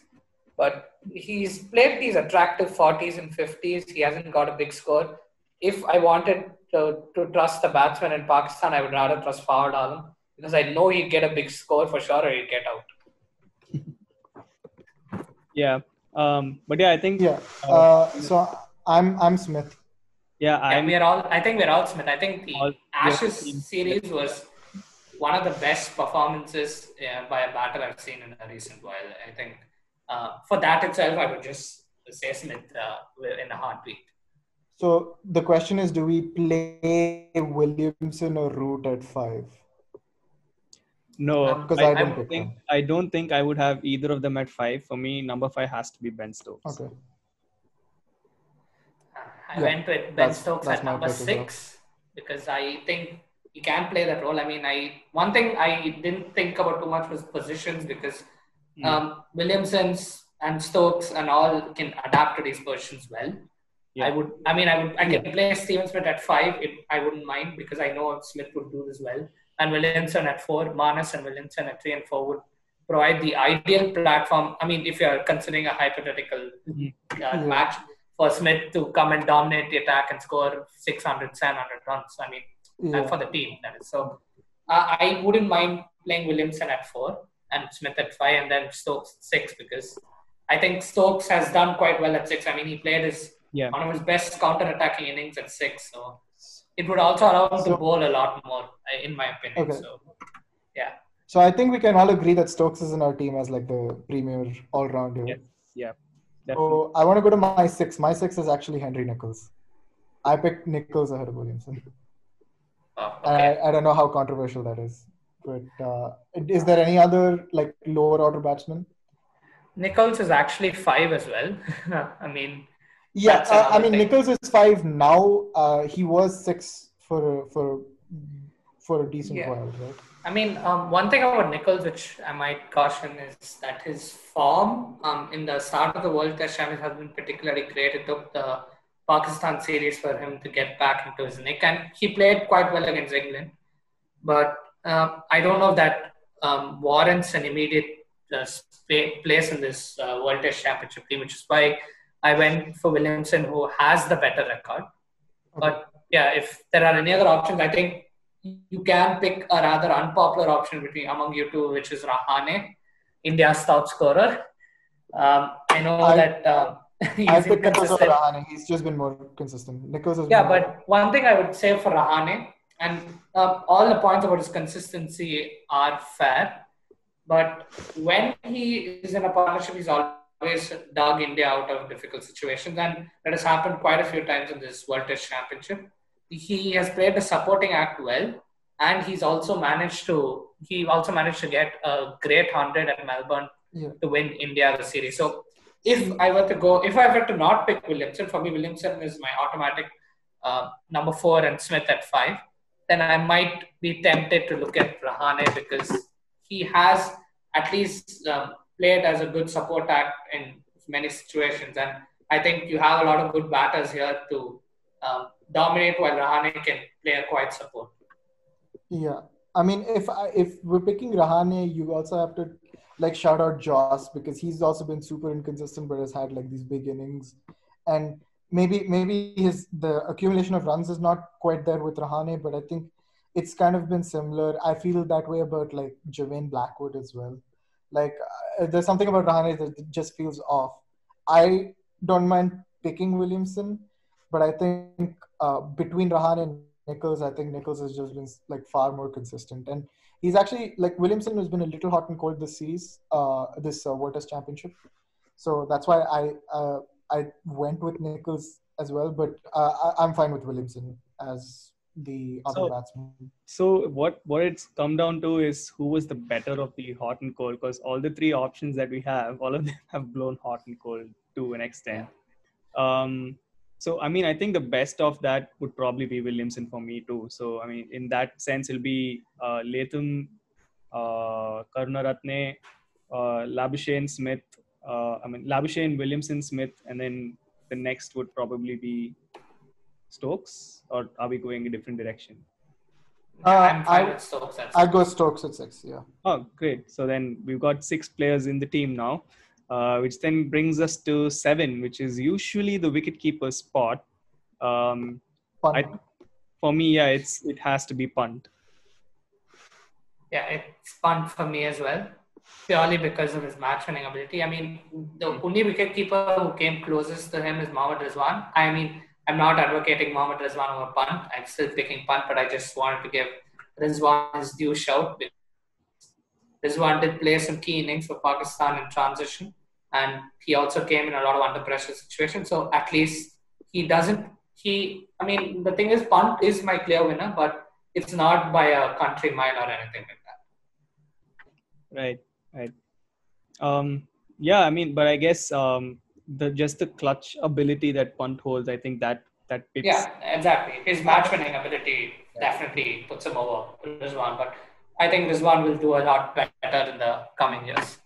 But he's played these attractive 40s and 50s. He hasn't got a big score. If I wanted to, to trust the batsman in Pakistan, I would rather trust Fawad Alam because I know he'd get a big score for sure or he'd get out. Yeah. Um, but yeah, I think Yeah. Uh, so I'm I'm Smith. yeah, Yeah, I'm we're all. I think we're all Smith. I think the All- Ashes yeah. series was one of the best performances uh, by a batter I've seen in a recent while. I think uh, for that itself, I would just say Smith uh, in a heartbeat. So the question is, do we play Williamson or Root at five? no, Um, Because I, I I don't pick think them. I don't think I would have either of them at five. For me, number five has to be Ben Stokes. Okay. I Yeah, went with Ben that's- Stokes that's at number pick as six because I think he can play that role. I mean, I one thing I didn't think about too much was positions because Um, Williamson's and Stokes and all can adapt to these positions well. Yeah. I would. I mean, I would. I can play Steven Smith at five. It, I wouldn't mind because I know Smith would do this well. And Williamson at four, Marnus and Williamson at three and four would provide the ideal platform. I mean, if you're considering a hypothetical Mhm. uh, match for Smith to come and dominate the attack and score 600, 700 runs. I mean, Yeah. and for the team, that is. So uh, I wouldn't mind playing Williamson at four and Smith at five and then Stokes at six because I think Stokes has done quite well at six. I mean, he played his Yeah. one of his best counter-attacking innings at six. So it would also allow him to bowl a lot more, in my opinion. Okay. So yeah, So I think we can all agree that Stokes is in our team as like the premier all-rounder. Yes. Yeah. Definitely. So I want to go to my six. My six is actually Henry Nicholls. I picked Nicholls ahead of Williamson. Oh, I, okay. I don't know how controversial that is. But uh, is there any other like lower order batsman? Nicholls is actually five as well. I mean, Yeah, uh, I mean thing. Nicholls is five now. Uh, he was six for for for a decent Yeah. while, right? I mean, um, one thing about Nicholls, which I might caution, is that his form um, in the start of the World Test Championship has been particularly great. It took the Pakistan series for him to get back into his nick, and he played quite well against England. But uh, I don't know if that um, warrants an immediate uh, spa- place in this uh, World Test Championship team, which is why I went for Williamson, who has the better record. But yeah, if there are any other options, I think you can pick a rather unpopular option between among you two, which is Rahane, India's top scorer. Um, I know I- that uh, he's I picked. Rahane. He's just been more consistent. Nicholls has Yeah, but one thing I would say for Rahane, and um, all the points about his consistency are fair, but when he is in a partnership, he's always dug India out of difficult situations, and that has happened quite a few times in this World Test Championship. He has played the supporting act well, and he's also managed to he also managed to get a great hundred at Melbourne Yeah. to win India the series. So if I were to go, if I were to not pick Williamson, for me Williamson is my automatic uh, number four and Smith at five, then I might be tempted to look at Rahane because he has at least um, played as a good support act in many situations. And I think you have a lot of good batters here to um, dominate while Rahane can play a quiet support. Yeah, I mean, if I, if we're picking Rahane, you also have to like shout out Joss because he's also been super inconsistent, but has had like these big innings, and maybe maybe his the accumulation of runs is not quite there with Rahane, but I think it's kind of been similar. I feel that way about like Jermaine Blackwood as well. Like uh, there's something about Rahane that just feels off. I don't mind picking Williamson, but I think uh, between Rahane and Nicholls, I think Nicholls has just been like far more consistent, and he's actually like Williamson has been a little hot and cold this series, uh, this uh, World Test Championship. So that's why I uh, I went with Nicholls as well, but uh, I, I'm fine with Williamson as the other So- batsman. So what what it's come down to is who was the better of the hot and cold because all the three options that we have, all of them have blown hot and cold to an extent. Um, so I mean, I think the best of that would probably be Williamson for me too. So I mean, in that sense, it'll be uh, Latham, uh, Karunaratne, uh, Labuschagne Smith. Uh, I mean, Labuschagne, Williamson, Smith, and then the next would probably be Stokes. Or are we going a different direction? Uh, I'm fine I- with Stokes. That's I'd go Stokes at six. Yeah. Oh, great. So then we've got six players in the team now, uh, which then brings us to seven, which is usually the wicketkeeper spot. Um, Pant. I, for me, yeah, it's it has to be Pant. Yeah, it's Pant for me as well, purely because of his match winning ability. I mean, the hmm. only wicketkeeper who came closest to him is Mohammad Rizwan. I mean, I'm not advocating Mohammad Rizwan over Pant. I'm still picking Pant, but I just wanted to give Rizwan his due shout. Rizwan did play some key innings for Pakistan in transition, and he also came in a lot of under pressure situations. So at least he doesn't. He, I mean, the thing is, Pant is my clear winner, but it's not by a country mile or anything like that. Right, right. Um, yeah, I mean, but I guess um, the just the clutch ability that Pant holds, I think that that fits. Yeah, exactly. His match winning ability definitely puts him over Rizwan, but I think Rizwan will do a lot better in the coming years.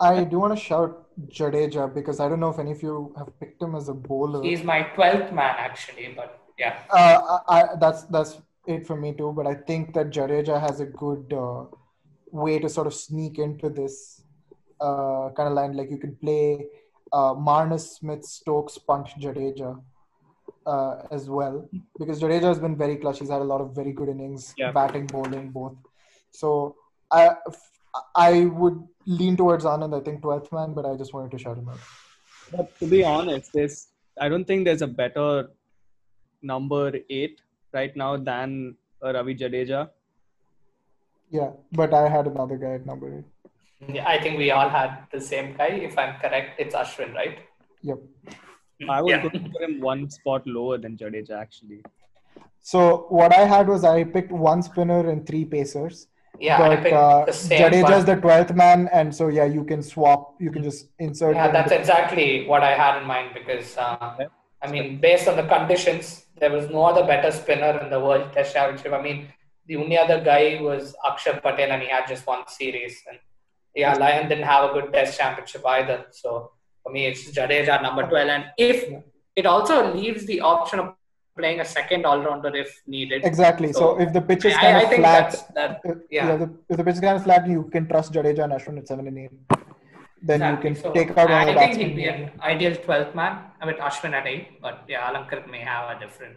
I do want to shout Jadeja because I don't know if any of you have picked him as a bowler. He's my 12th man, actually, but yeah. Uh, I, I, that's that's it for me too. But I think that Jadeja has a good uh, way to sort of sneak into this uh, kind of line. Like you could play uh, Marnus Smith, Stokes, Pant Jadeja uh, as well because Jadeja has been very clutch. He's had a lot of very good innings, Yeah. batting, bowling, both. So I I would lean towards Anand. I think 12th man, but I just wanted to shout him out. But to be honest, there's I don't think there's a better number eight right now than uh, Ravi Jadeja. Yeah, but I had another guy at number eight. Yeah, I think we all had the same guy. If I'm correct, it's Ashwin, right? Yep. I was Yeah. going to put him one spot lower than Jadeja actually. So what I had was I picked one spinner and three pacers. Yeah, I but picked uh, the same Jadeja's one. the twelfth man, and so yeah, you can swap. You can just insert. Yeah, that's exactly what I had in mind because, uh, Okay. I mean, based on the conditions, there was no other better spinner in the World Test Championship. I mean, the only other guy was Axar Patel, and he had just one series. And yeah, Lyon didn't have a good Test Championship either. So for me, it's Jadeja number 12. And if it also leaves the option of playing a second all rounder if needed. Exactly. So, So, if the pitch is I, kind I of think flat, that's that. if, yeah. the, if the pitch is kind of flat, you can trust Jadeja and Ashwin at seven and eight. Then Exactly. you can So, take out one of the I think he'd be an ideal 12th man with Ashwin at 8, but yeah, Alankar may have a different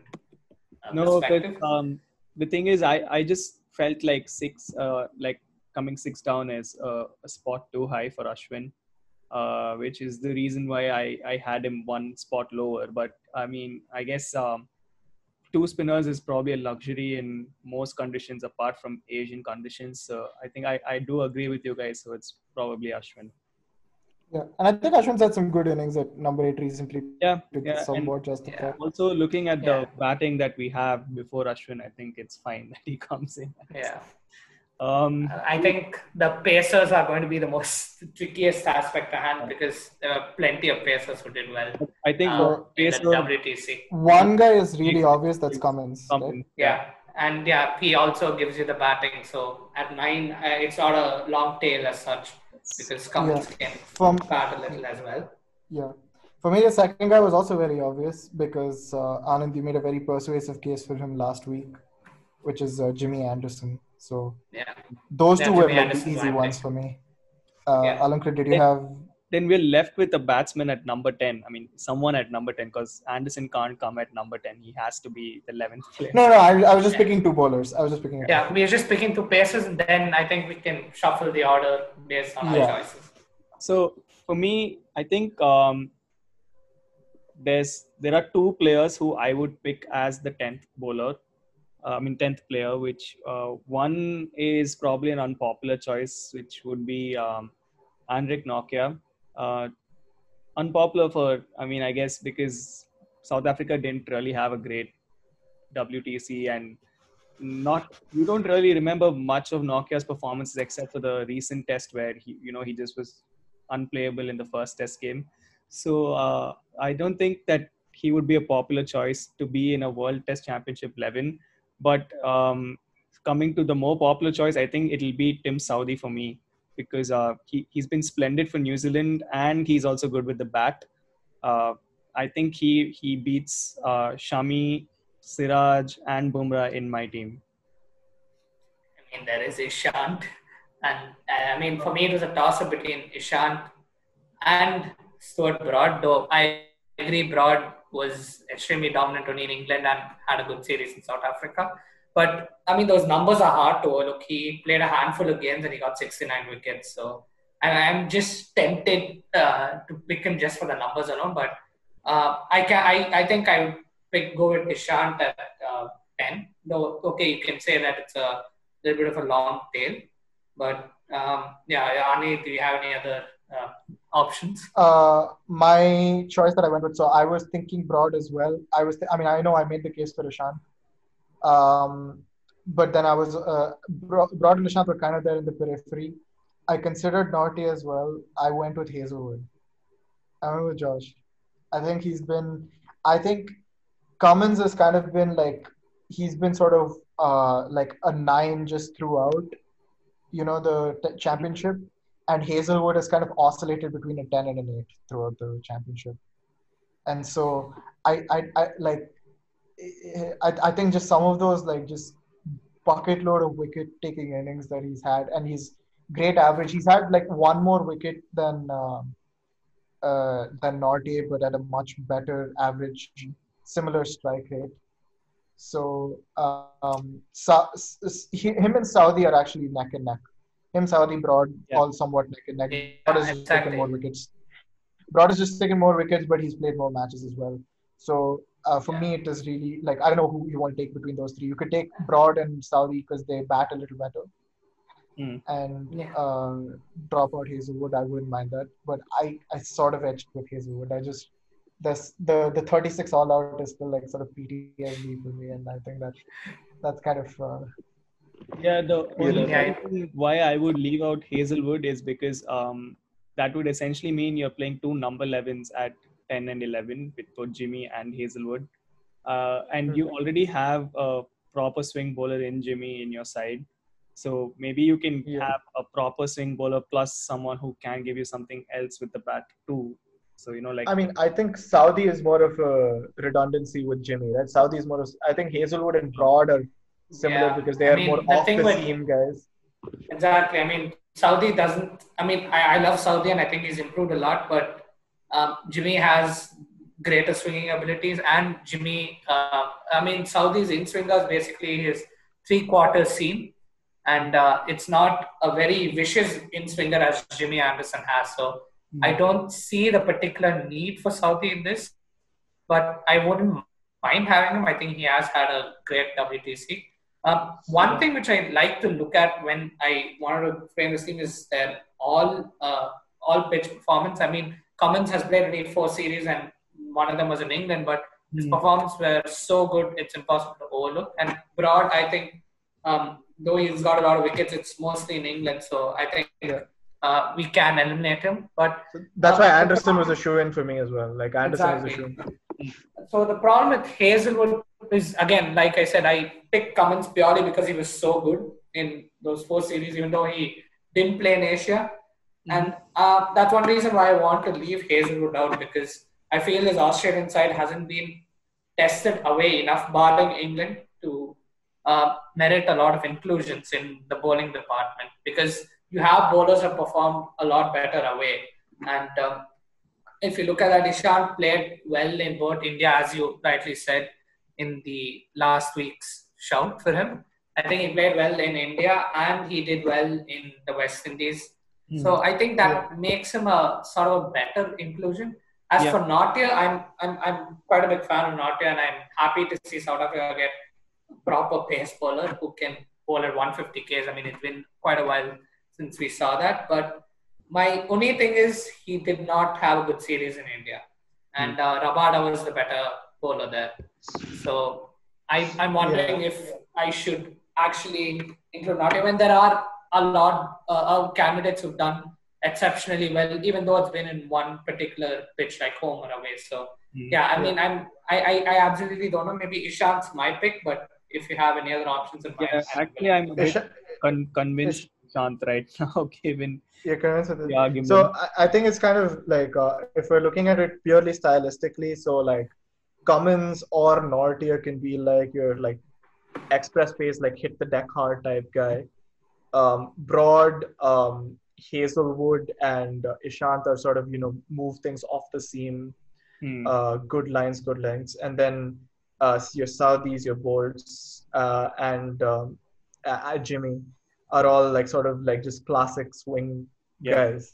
uh, No, but perspective. um, the thing is, I I just felt like six, uh, like coming six down is uh, a spot too high for Ashwin, uh, which is the reason why I I had him one spot lower. But I mean, I guess um, two spinners is probably a luxury in most conditions apart from Asian conditions. So I think I I do agree with you guys. So it's probably Ashwin. Yeah, and I think Ashwin's had some good innings at number eight recently. Yeah, To yeah, and- somewhat justify. Yeah. Also, looking at Yeah. the batting that we have before Ashwin, I think it's fine that he comes in. Yeah. Um, I think the Pacers are going to be the most trickiest aspect to hand because there are plenty of Pacers who did well I think uh, the in the pacer WTC. One guy is really obvious. That's Cummins. right? Yeah. And yeah, he also gives you the batting. So at nine, uh, it's not a long tail as such because Cummins can From bat a little as well. yeah, for me the second guy was also very obvious because uh, Anand you made a very persuasive case for him last week, which is uh, Jimmy Anderson. So Yeah. those Yeah, two were Jimmy like the easy ones for me. Uh, Yeah. Did you Yeah. have? Then we're left with a batsman at number 10. I mean, someone at number 10 because Anderson can't come at number 10. He has to be the 11th player. No, no, I, I was just picking two bowlers. I was just picking. Yeah, we're just picking two paces, and then I think we can shuffle the order based on Yeah. our choices. So for me, I think um, there's there are two players who I would pick as the 10th bowler. Uh, I mean, 10th player, which uh, one is probably an unpopular choice, which would be um, Anrich Nortje. Uh, unpopular for, I mean, I guess because South Africa didn't really have a great WTC and not you don't really remember much of Nortje's performances except for the recent test where he you know he just was unplayable in the first test game. So uh, I don't think that he would be a popular choice to be in a World Test Championship 11. But um, coming to the more popular choice, I think it'll be Tim Southee for me because uh, he, he's been splendid for New Zealand and he's also good with the bat. Uh, I think he, he beats uh, Shami, Siraj, and Bumrah in my team. I mean, there is Ishant. And uh, I mean, for me, it was a toss up between Ishant and Stuart Broad, though I agree Broad was extremely dominant only in England and had a good series in South Africa. But I mean, those numbers are hard to overlook. He played a handful of games and he got 69 wickets. So I- I'm just tempted uh, to pick him just for the numbers alone. But uh, I can I, I think I would pick go with Ishant at uh, 10. Though, okay, you can say that it's a little bit of a long tail. But um, yeah, Ani, do you have any other uh, options? Uh, my choice that I went with. So I was thinking Broad as well. I was. Th- I mean, I know I made the case for Ishant. Um, but then I was uh, Bro- Broad and Ishant were kind of there in the periphery. I considered Nortje as well. I went with Hazlewood. I went with Josh. I think he's been. I think Cummins has kind of been like he's been sort of uh, like a nine just throughout. You know the t- championship, and Hazlewood has kind of oscillated between a ten and an eight throughout the championship. And so I I, I like I, I think just some of those like just bucket load of wicket taking innings that he's had, and he's great average. He's had like one more wicket than um, uh, than Nortje, but at a much better average, similar strike rate. So um, Sa- s- s- he, him and Southee are actually neck and neck. Him, Southee, Broad, Yeah. all somewhat neck and neck. Yeah, Broad has just exactly. taken more wickets. Broad has just taken more wickets, but he's played more matches as well. So uh, for Yeah. me, it is really like I don't know who you want to take between those three. You could take Broad and Southee because they bat a little better, Hmm. and Yeah. uh, drop out Hazlewood. I wouldn't mind that, but I I sort of edged with Hazlewood. I just the the the 36 all out is still like sort of PTSD for me, and I think that that's kind of uh, Yeah, the only Yeah. reason why I would leave out Hazlewood is because um, that would essentially mean you're playing two number 11s at 10 and 11 with both Jimmy and Hazlewood. Uh, and you already have a proper swing bowler in Jimmy in your side. So maybe you can Yeah. have a proper swing bowler plus someone who can give you something else with the bat too. So, you know, like, I mean, I think Southee is more of a redundancy with Jimmy, right? Southee is more of, I think Hazlewood and Broad are similar Yeah. because they I are mean, more the off thing the with- seam guys. Exactly. I mean, Southee doesn't. I mean, I, I love Southee and I think he's improved a lot, but um, Jimmy has greater swinging abilities. And Jimmy, uh, I mean, Southee's in swingers basically his three quarter seam, and uh, it's not a very vicious in swinger as Jimmy Anderson has. So I don't see the particular need for Southee in this, but I wouldn't mind having him. I think he has had a great WTC. Um, one thing which I like to look at when I wanted to frame this team is their all uh, all pitch performance. I mean, Cummins has played only four series, and one of them was in England, but his Hmm. performance were so good, it's impossible to overlook. And Broad, I think, um, though he's got a lot of wickets, it's mostly in England, so I think Yeah. uh, we can eliminate him. But That's Uh, why Anderson was a shoe in for me as well. Like Anderson was a shoe in. So the problem with Hazlewood is again, like I said, I picked Cummins purely because he was so good in those four series, even though he didn't play in Asia. And uh, that's one reason why I want to leave Hazlewood out because I feel his Australian side hasn't been tested away enough, barring England, to uh, merit a lot of inclusions in the bowling department because you have bowlers that perform a lot better away. And um, if you look at that, Ishant played well in both India, as you rightly said in the last week's shout for him. I think he played well in India and he did well in the West Indies. Hmm. So I think that makes him a sort of a better inclusion. As Yeah. for Nortje, I'm, I'm I'm quite a big fan of Nortje and I'm happy to see South Africa get a proper pace bowler who can bowl at 150 Ks. I mean, it's been quite a while since we saw that, but my only thing is he did not have a good series in India, and uh, Rabada was the better bowler there. So I, I'm wondering if I should actually include Nortje when there are a lot uh, of candidates who've done exceptionally well, even though it's been in one particular pitch like home or away. So Hmm. yeah, I mean, I'm I, I, I absolutely don't know. Maybe Ishant's my pick, but if you have any other options in mind, yeah, actually, I'm a bit con- convinced Shant right now, given You're convinced with the argument. So I, I think it's kind of like uh, if we're looking at it purely stylistically, so like Cummins or Nortje can be like your like express pace, like hit the deck hard type guy. Um, Broad, um, Hazlewood, and uh, Ishant are sort of you know move things off the seam, Hmm. uh, good lines, good lengths, and then uh, your Southees, your Boults, uh, and um, uh, uh, Jimmy are all like sort of like just classic swing Yeah. guys.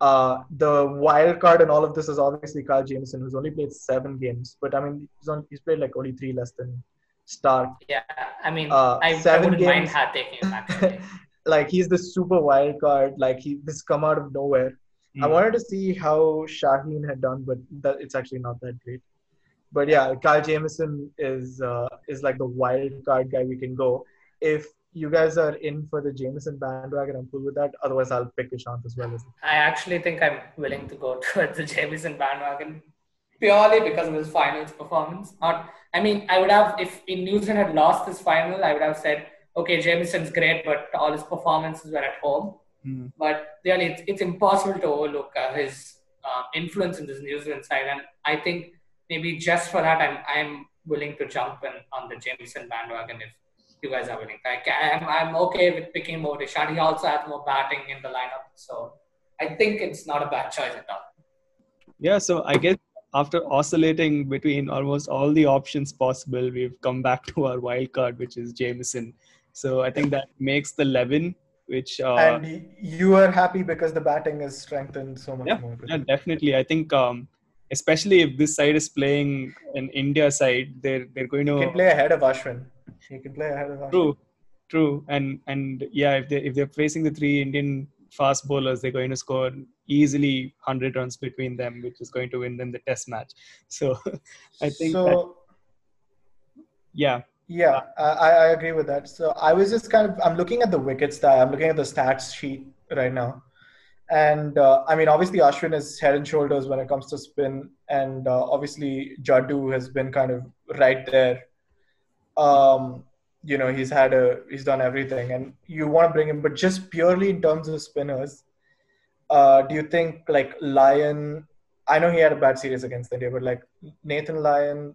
Uh, the wild card in all of this is obviously Carl Jamieson, who's only played seven games, but I mean he's on he's played like only three less than Stark. yeah, I mean, Uh, I, I wouldn't mind games. ha- taking him actually. like he's the super wild card. Like he this come out of nowhere. I Hmm. wanted to see how Shaheen had done, but that it's actually not that great. But yeah, Kyle Jamieson is uh, is like the wild card guy we can go. If you guys are in for the Jamieson bandwagon, I'm cool with that. Otherwise, I'll pick Ishant as well. I actually think I'm willing to go towards the Jamieson bandwagon purely because of his finals performance. Not, I mean, I would have if in New Zealand had lost this final, I would have said, okay, Jamieson's great, but all his performances were at home. Hmm. But really, it's, it's impossible to overlook uh, his uh, influence in this New Zealand side, and I think maybe just for that, I'm I'm willing to jump in on the Jamieson bandwagon if you guys are willing. Like I'm I'm okay with picking more Rishad. He also has more batting in the lineup, so I think it's not a bad choice at all. Yeah, so I guess after oscillating between almost all the options possible, we've come back to our wild card, which is Jamieson. So I think that makes the 11, which uh, and you are happy because the batting is strengthened so much Yeah, more. yeah, definitely. I think um, especially if this side is playing an India side, they're they're going to can play ahead of Ashwin. He can play ahead of Ashwin. true, true, and and yeah, if they if they're facing the three Indian fast bowlers, they're going to score easily 100 runs between them, which is going to win them the test match. So I think, so. that, yeah. Yeah, I, I agree with that. So I was just kind of I'm looking at the wickets that I'm looking at the stats sheet right now, and uh, I mean obviously Ashwin is head and shoulders when it comes to spin, and uh, obviously Jaddu has been kind of right there. Um, you know he's had a he's done everything, and you want to bring him, but just purely in terms of spinners, uh, do you think like Lyon? I know he had a bad series against India, but like Nathan Lyon,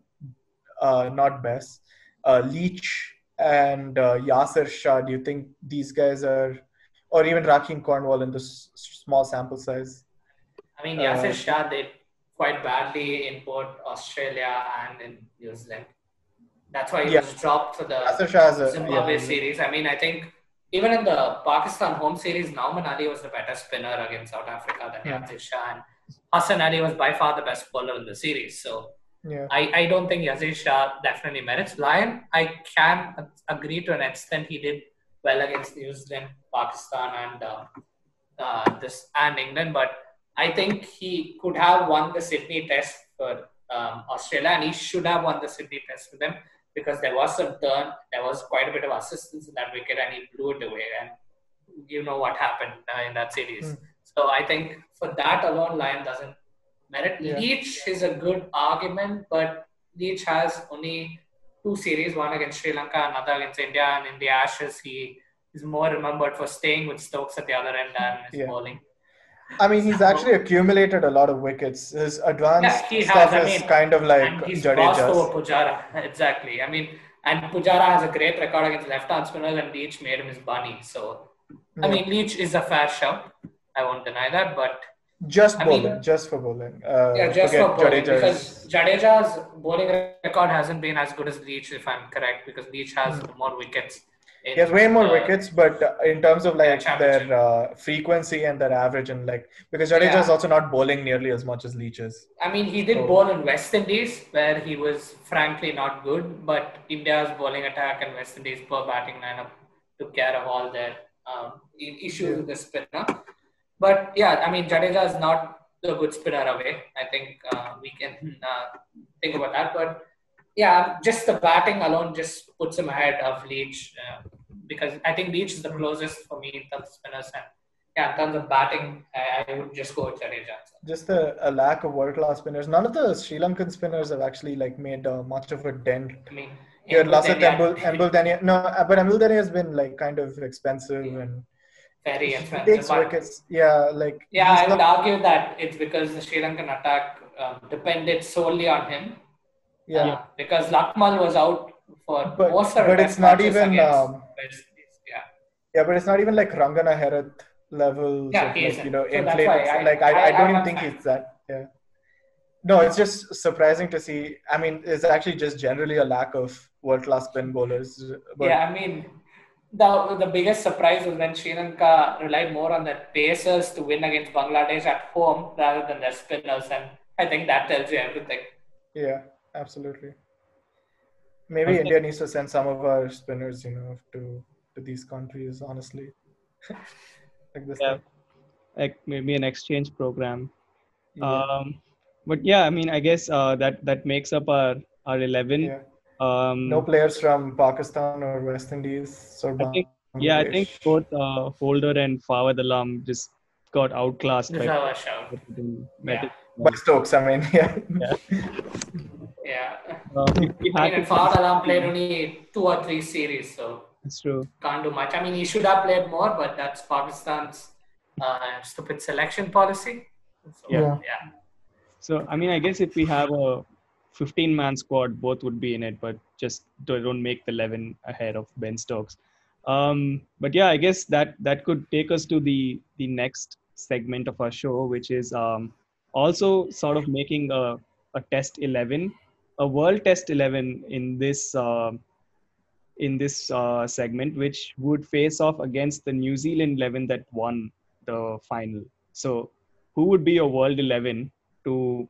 uh, not best uh, Leach and uh, Yasir Shah, do you think these guys are, or even Rahkeem Cornwall in this small sample size? I mean, Yasir uh, Shah did quite badly in both Australia and in New Zealand. That's why he yeah. was dropped for the Zimbabwe yeah. series. I mean, I think even in the Pakistan home series, Nauman Ali was the better spinner against South Africa than yeah. Yasir Shah. And Hassan Ali was by far the best bowler in the series. So yeah. I, I don't think Yasir Shah definitely merits. Lyon, I can agree to an extent he did well against New Zealand, Pakistan, and uh, uh, this and England, but I think he could have won the Sydney Test for um, Australia, and he should have won the Sydney Test for them because there was some turn, there was quite a bit of assistance in that wicket, and he blew it away. And you know what happened uh, in that series. Mm. So I think for that alone, Lyon doesn't merit. Yeah. Leach is a good argument, but Leach has only two series, one against Sri Lanka, another against India, and in the Ashes, he is more remembered for staying with Stokes at the other end than his yeah. bowling. I mean, he's actually accumulated a lot of wickets. His advanced yeah, stuff has. is mean, kind of like and he's over Pujara. Exactly. I mean, and Pujara has a great record against left-hand spinners, and Leach made him his bunny. So. I mean, Leach is a fair shout. I won't deny that, but just I bowling, mean, just for bowling. Uh, yeah, just for bowling Jadeja's. because Jadeja's bowling record hasn't been as good as Leach, if I'm correct, because Leach has mm. more wickets. He has way more wickets, but uh, in terms of like their uh, frequency and their average, and like because Jadeja yeah. is also not bowling nearly as much as Leach is. I mean, he did so. bowl in West Indies where he was frankly not good, but India's bowling attack and West Indies poor batting lineup took care of all their um, issues yeah. with the spinner. But yeah, I mean, Jadeja is not a good spinner away. I think uh, we can uh, think about that. But yeah, just the batting alone just puts him ahead of Leach uh, because I think Leach is the closest for me in terms of spinners. And yeah, in terms of batting, I, I would just go with Jadeja. Just a, a lack of world class spinners. None of the Sri Lankan spinners have actually like made uh, much of a dent. I mean, yeah, Lasith Embul, Embuldeniya. No, but Embuldeniya has been like kind of expensive yeah. and very expensive. wickets. Yeah, like yeah, I would not... argue that it's because the Sri Lankan attack um, depended solely on him. Yeah, uh, because Lakmal was out for but, most of But it's not even. Um, yeah. Yeah, but it's not even like Rangana Herath levels. Yeah, of, he like, you know, so inflated. I, like I, I, I don't even think he's that. Yeah. No, it's just surprising to see. I mean, it's actually just generally a lack of world class spin bowlers. But, yeah, I mean, the the biggest surprise was when Sri Lanka relied more on their pacers to win against Bangladesh at home rather than their spinners, and I think that tells you everything. Yeah, absolutely. Maybe okay. India needs to send some of our spinners, you know, to to these countries. Honestly, like this. Yeah. Like maybe an exchange program. Yeah. Um, but yeah, I mean, I guess uh, that that makes up our our eleven. Yeah. Um, no players from Pakistan or West Indies. So I think, yeah, I think both uh, Holder and Fawad Alam just got outclassed by, yeah. by Stokes. I mean, yeah. Yeah. yeah. Uh, I mean, Fawad Alam played only two or three series, so that's true. Can't do much. I mean, he should have played more, but that's Pakistan's uh, stupid selection policy. So, yeah. yeah. So, I mean, I guess if we have a 15 man squad, both would be in it, but just don't make the 11 ahead of Ben Stokes. Um, but yeah, I guess that that could take us to the the next segment of our show, which is um, also sort of making a, a test 11, a world test 11 in this uh, in this uh, segment, which would face off against the New Zealand 11 that won the final. So, who would be your world 11 to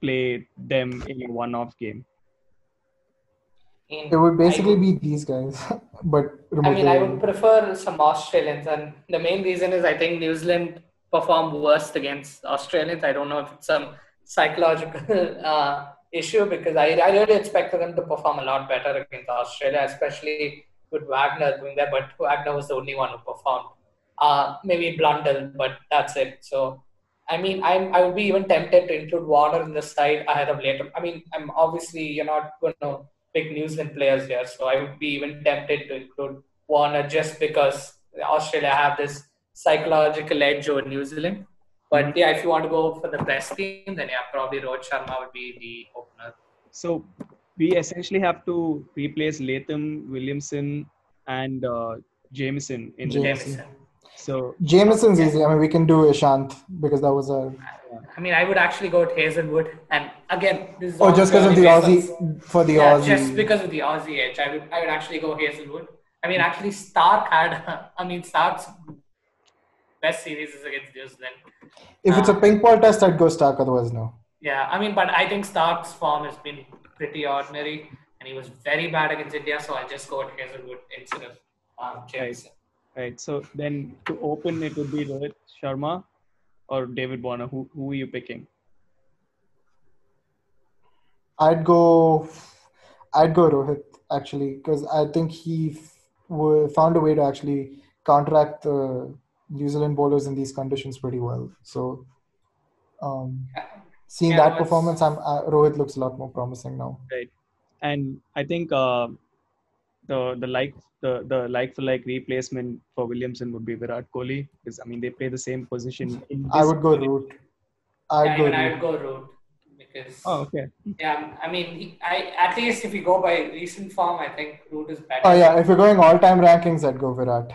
play them in a one-off game. In- It would basically I, be these guys, but I mean, I would prefer some Australians, and the main reason is I think New Zealand performed worst against Australians. I don't know if it's some psychological uh, issue because I, I really expected them to perform a lot better against Australia, especially with Wagner doing that. But Wagner was the only one who performed. Uh, maybe Blundell, but that's it. So, I mean, I'm I would be even tempted to include Warner in the side ahead of later. I mean, I'm obviously you're not going to pick New Zealand players here, so I would be even tempted to include Warner just because Australia have this psychological edge over New Zealand. But yeah, if you want to go for the best team, then yeah, probably Rohit Sharma would be the opener. So we essentially have to replace Latham, Williamson, and uh, Jamieson in the Jamieson. Jamieson. So Jamieson's easy. I mean, we can do Ishant because that was our. I mean, I would actually go with Hazlewood, and again, this is Oh, just because of the purely Aussie based on- for the yeah, Aussie. just because of the Aussie edge, I would I would actually go Hazlewood. I mean, actually, Stark had. I mean, Stark's best series is against New Zealand. if it's a uh, pink ball test, I'd go Stark. Otherwise, no. Yeah, I mean, but I think Stark's form has been pretty ordinary, and he was very bad against India. So I'll just go with Hazlewood instead of um, Jamieson. Right. So then to open it would be Rohit Sharma or David Warner. Who who are you picking? I'd go. I'd go Rohit actually because I think he f- w- found a way to actually counteract the New Zealand bowlers in these conditions pretty well. So, um, seeing Yeah, that performance, I'm, uh, Rohit looks a lot more promising now. Right, and I think uh, the the like the the like for like replacement for Williamson would be Virat Kohli because I mean they play the same position. In I would go Root. I'd Yeah, go even I Root. would go Root because Oh okay. yeah, I mean, he, I at least if you go by recent form, I think Root is better. Oh yeah, if we're going all-time rankings, I'd go Virat,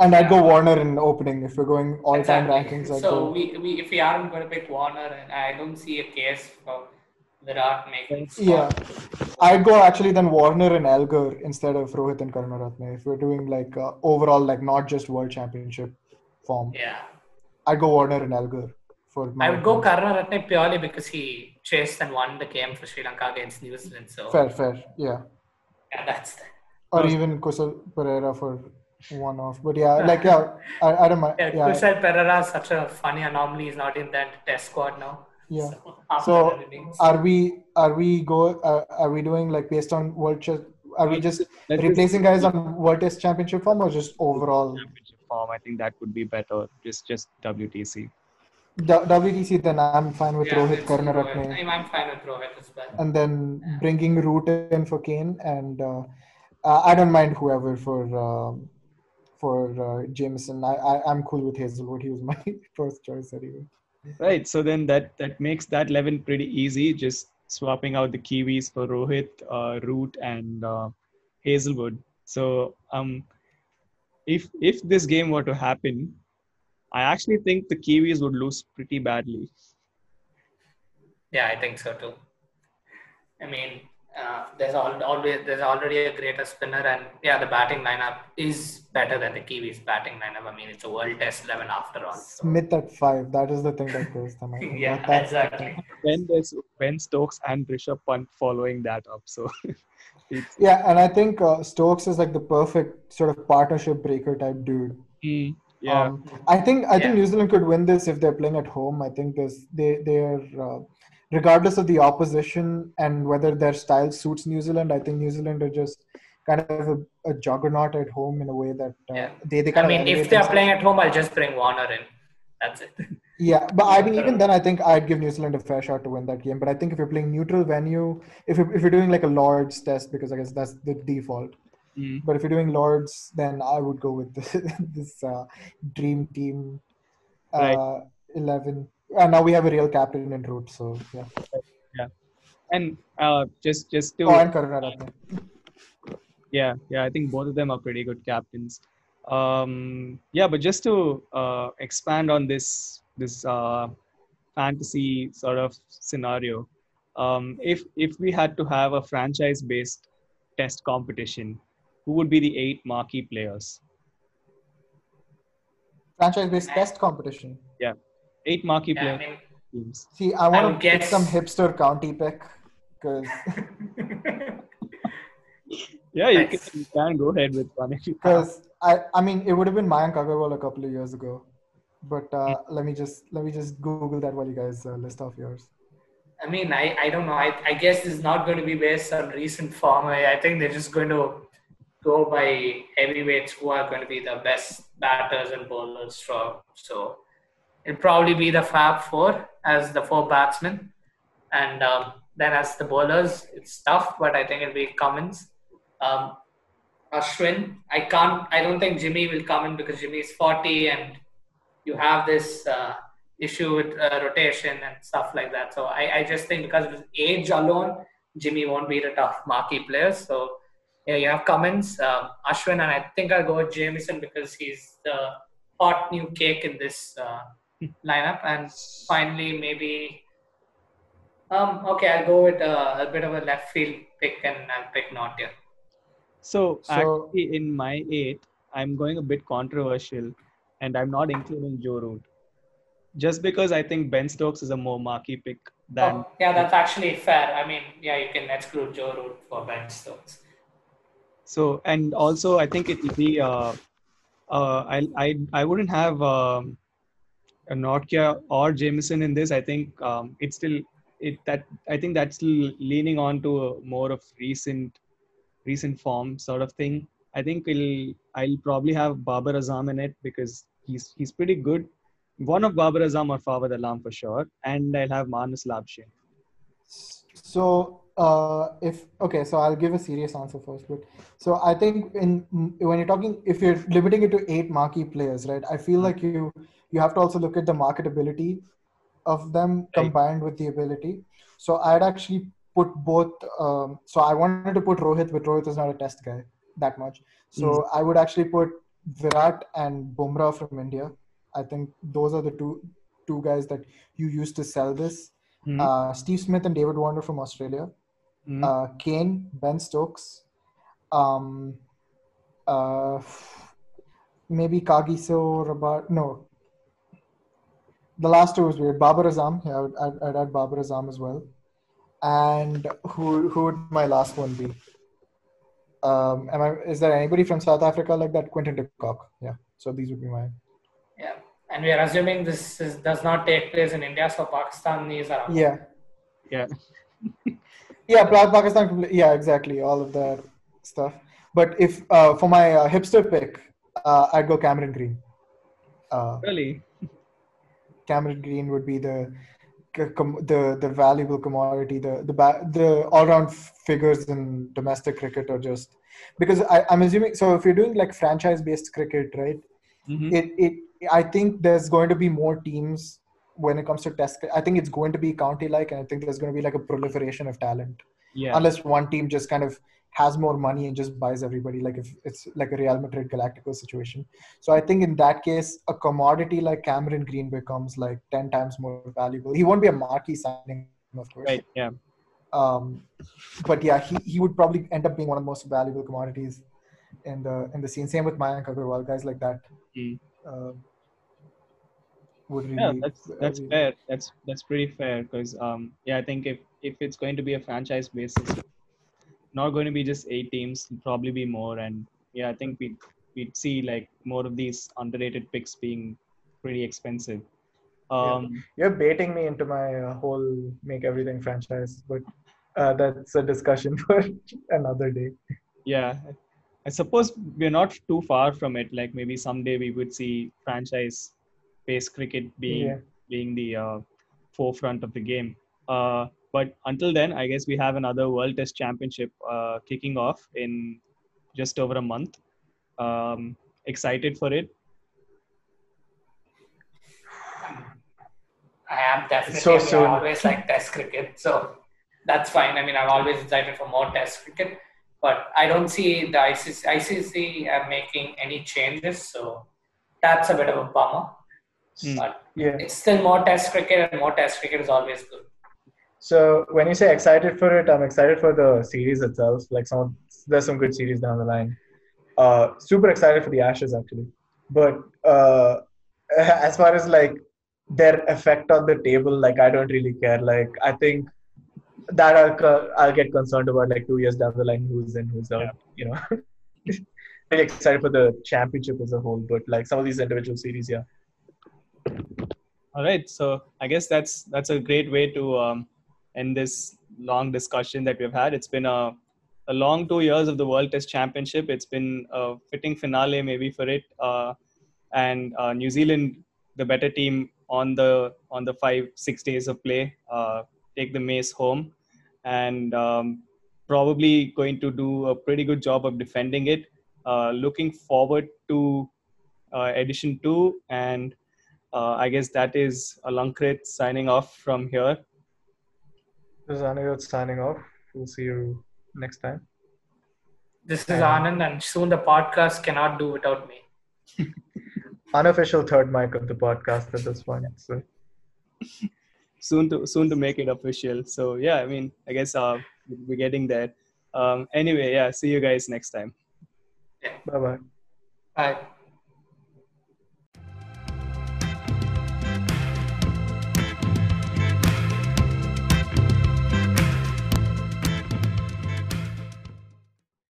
and I'd go Warner in opening. If we're going all-time Exactly. rankings, I'd So go. we, we if we aren't going to pick Warner, and I don't see a case for Virat making. Yeah. I'd go actually then Warner and Elgar instead of Rohit and Karunaratne. If we're doing like uh, overall, like not just World Championship form, Yeah. I'd go Warner and Elgar for. My I would go Karunaratne purely because he chased and won the game for Sri Lanka against New Zealand. So Fair, fair, yeah. yeah, that's Or even Kusal Perera for one off. But yeah, like yeah, I, I don't mind. yeah, Yeah, Kusal Perera is such a funny anomaly. He's not in that test squad now. Yeah. So, So are we? Are we go? Uh, are we doing like based on World? Ch- are we just Let's replacing guys on World Test Championship form or just overall? championship form. I think that would be better. Just just WTC. W- WTC, then I'm fine with yeah, Rohit it's Rohit. Karunaratne. I'm, I'm fine with Rohit as well. and then bringing Root in for Kane, and uh, uh, I don't mind whoever for um, for uh, Jamieson. I, I I'm cool with Hazlewood. He was my first choice anyway. Right. So then that that makes that eleven pretty easy. Just swapping out the Kiwis for Rohit, uh, Root, and uh, Hazlewood. So um, if if this game were to happen, I actually think the Kiwis would lose pretty badly. Yeah, I think so too. I mean, uh, there's al- always there's already a greater spinner, and yeah, the batting lineup is better than the Kiwis' batting lineup. I mean, it's a World Test eleven after all. So. Smith at five. That is the thing that goes them. I. Yeah, That- that's exactly. thing. Then there's Ben Stokes and Rishabh Pant following that up. So it's Yeah, and I think uh, Stokes is like the perfect sort of partnership breaker type dude. Mm, yeah. Um, I think I think New Zealand could win this if they're playing at home. I think this they they're uh, regardless of the opposition and whether their style suits New Zealand. I think New Zealand are just kind of a, a juggernaut at home in a way that uh, Yeah. they they I kind of mean, elevate if they're playing at home, I'll just bring Warner in. That's it. Yeah, but I mean, even then, I think I'd give New Zealand a fair shot to win that game. But I think if you're playing neutral venue, if you're, if you're doing like a Lords test, because I guess that's the default. Mm. But if you're doing Lords, then I would go with this, this uh, dream team, uh, Right. eleven. And now we have a real captain in Root, so yeah. Yeah, and uh, just just to Oh, and Karunaratne. yeah yeah i think both of them are pretty good captains um yeah but just to uh, expand on this this uh, fantasy sort of scenario um if if we had to have a franchise based test competition who would be the eight marquee players Franchise-based test competition. Eight marquee Yeah, I mean, teams See, I want would to get guess- some hipster county pick because Yeah, you Nice. can, you can go ahead with one if you Because I, I mean, it would have been Mayank Agarwal a couple of years ago, but uh, let me just let me just Google that while you guys uh, list off yours. I mean, I, I don't know. I, I guess it's not going to be based on recent form. I, I think they're just going to go by heavyweights who are going to be the best batters and bowlers. So, so it'll probably be the Fab Four as the four batsmen. And um, then as the bowlers, it's tough, but I think it'll be Cummins. Um, Ashwin, I can't, I don't think Jimmy will come in because Jimmy is 40 and you have this uh, issue with uh, rotation and stuff like that. So I, I just think because of his age alone, Jimmy won't be the tough marquee player. So yeah, you have Cummins, um, Ashwin, and I think I'll go with Jamieson because he's the hot new cake in this uh, lineup. And finally, maybe. Um, okay, I'll go with uh, a bit of a left field pick and I'll pick Nortje. So, So- actually, in my eight, I'm going a bit controversial, and I'm not including Joe Root, just because I think Ben Stokes is a more marquee pick than. Oh, yeah, that's actually fair. I mean, yeah, you can exclude Joe Root for Ben Stokes. So, and also, I think it will be. Uh, uh, I I I wouldn't have um, a Nortje or Jamieson in this. I think um, it's still it that I think that's leaning on to more of recent recent form sort of thing. I think I'll I'll probably have Babar Azam in it because he's he's pretty good. One of Babar Azam or Fawad Alam for sure, and I'll have Marnus Labuschagne. So uh, if okay, so I'll give a serious answer first. But so I think in when you're talking, if you're limiting it to eight marquee players, right? I feel like you you have to also look at the marketability of them Right. combined with the ability. So I'd actually put both. Um, so I wanted to put Rohit, but Rohit is not a test guy that much. So I would actually put Virat and Bumrah from India. I think those are the two two guys that you used to sell this. Mhm. Uh, Steve Smith and David Warner from Australia. Mhm. Uh, Kane, Ben Stokes. Um, uh, maybe Kagiso Rabada. No. The last two was weird. Babar Azam. Yeah, I would, I'd, I'd add Babar Azam as well. And who who would my last one be? Um, am I? Is there anybody from South Africa like that? Quinton de Kock. Yeah. So these would be my. Yeah, and we are assuming this is, does not take place in India, so Pakistanis are out. Yeah. Yeah. Yeah, Pa- Pakistan. Yeah, exactly. All of that stuff. But if uh, for my uh, hipster pick, uh, I'd go Cameron Green. Uh, Really? Cameron Green would be the the the valuable commodity, the the ba- the all round figures in domestic cricket are just because I, I'm assuming. So if you're doing like franchise based cricket, right? Mhm. it it I think there's going to be more teams when it comes to test. I think it's going to be county like, and I think there's going to be like a proliferation of talent Yeah. unless one team just kind of has more money and just buys everybody. Like if it's like a Real Madrid Galactico situation. So I think in that case, a commodity like Cameron Green becomes like ten times more valuable. He won't be a marquee signing, of course. Right. Yeah. Um, but yeah, he, he would probably end up being one of the most valuable commodities in the in the scene. Same with Mayank Agarwal, guys like that. Mm. Um, would really, yeah that's that's really- fair. That's that's pretty fair because um yeah i think if if it's going to be a franchise basis not going to be just eight teams probably be more. And yeah i think we we'd see like more of these underrated picks being pretty expensive. Um You're baiting me into my uh, whole make everything franchise, but uh, that's a discussion for another day. yeah. I suppose we're not too far from it. Like maybe someday we would see franchise based cricket being Yeah. being the uh, forefront of the game uh, but until then i guess we have another world test championship uh, kicking off in just over a month um, excited for it I am definitely. So I mean, I soon. always like Test cricket, so that's fine. I mean, I'm always excited for more Test cricket, but I don't see the ICC, ICC uh, making any changes, so that's a bit of a bummer. Hmm. But Yeah. it's still more Test cricket, and more Test cricket is always good. So when you say excited for it, I'm excited for the series itself. Like some, there's some good series down the line. Uh, super excited for the Ashes actually, but uh, as far as like their effect on the table, like I don't really care. Like I think that I'll, I'll get concerned about like two years down the line who's in, who's out. Yeah. You know, very excited for the championship as a whole, but like some of these individual series, yeah. All right, so I guess that's that's a great way to um, end this long discussion that we've had. It's been a a long two years of the World Test Championship. It's been a fitting finale maybe for it, uh, and uh, New Zealand, the better team on the on the five six days of play, uh, take the mace home, and um, probably going to do a pretty good job of defending it. Uh, looking forward to uh, edition two and uh, I guess that is Alankrit signing off from here. This is Anirudh signing off. We'll see you next time. This is Anand, and soon the podcast cannot do without me. Unofficial third mic of the podcast at this point. So Soon to soon to make it official. So yeah, I mean, I guess uh, we're getting there. Um, anyway, yeah, see you guys next time. bye bye. Bye.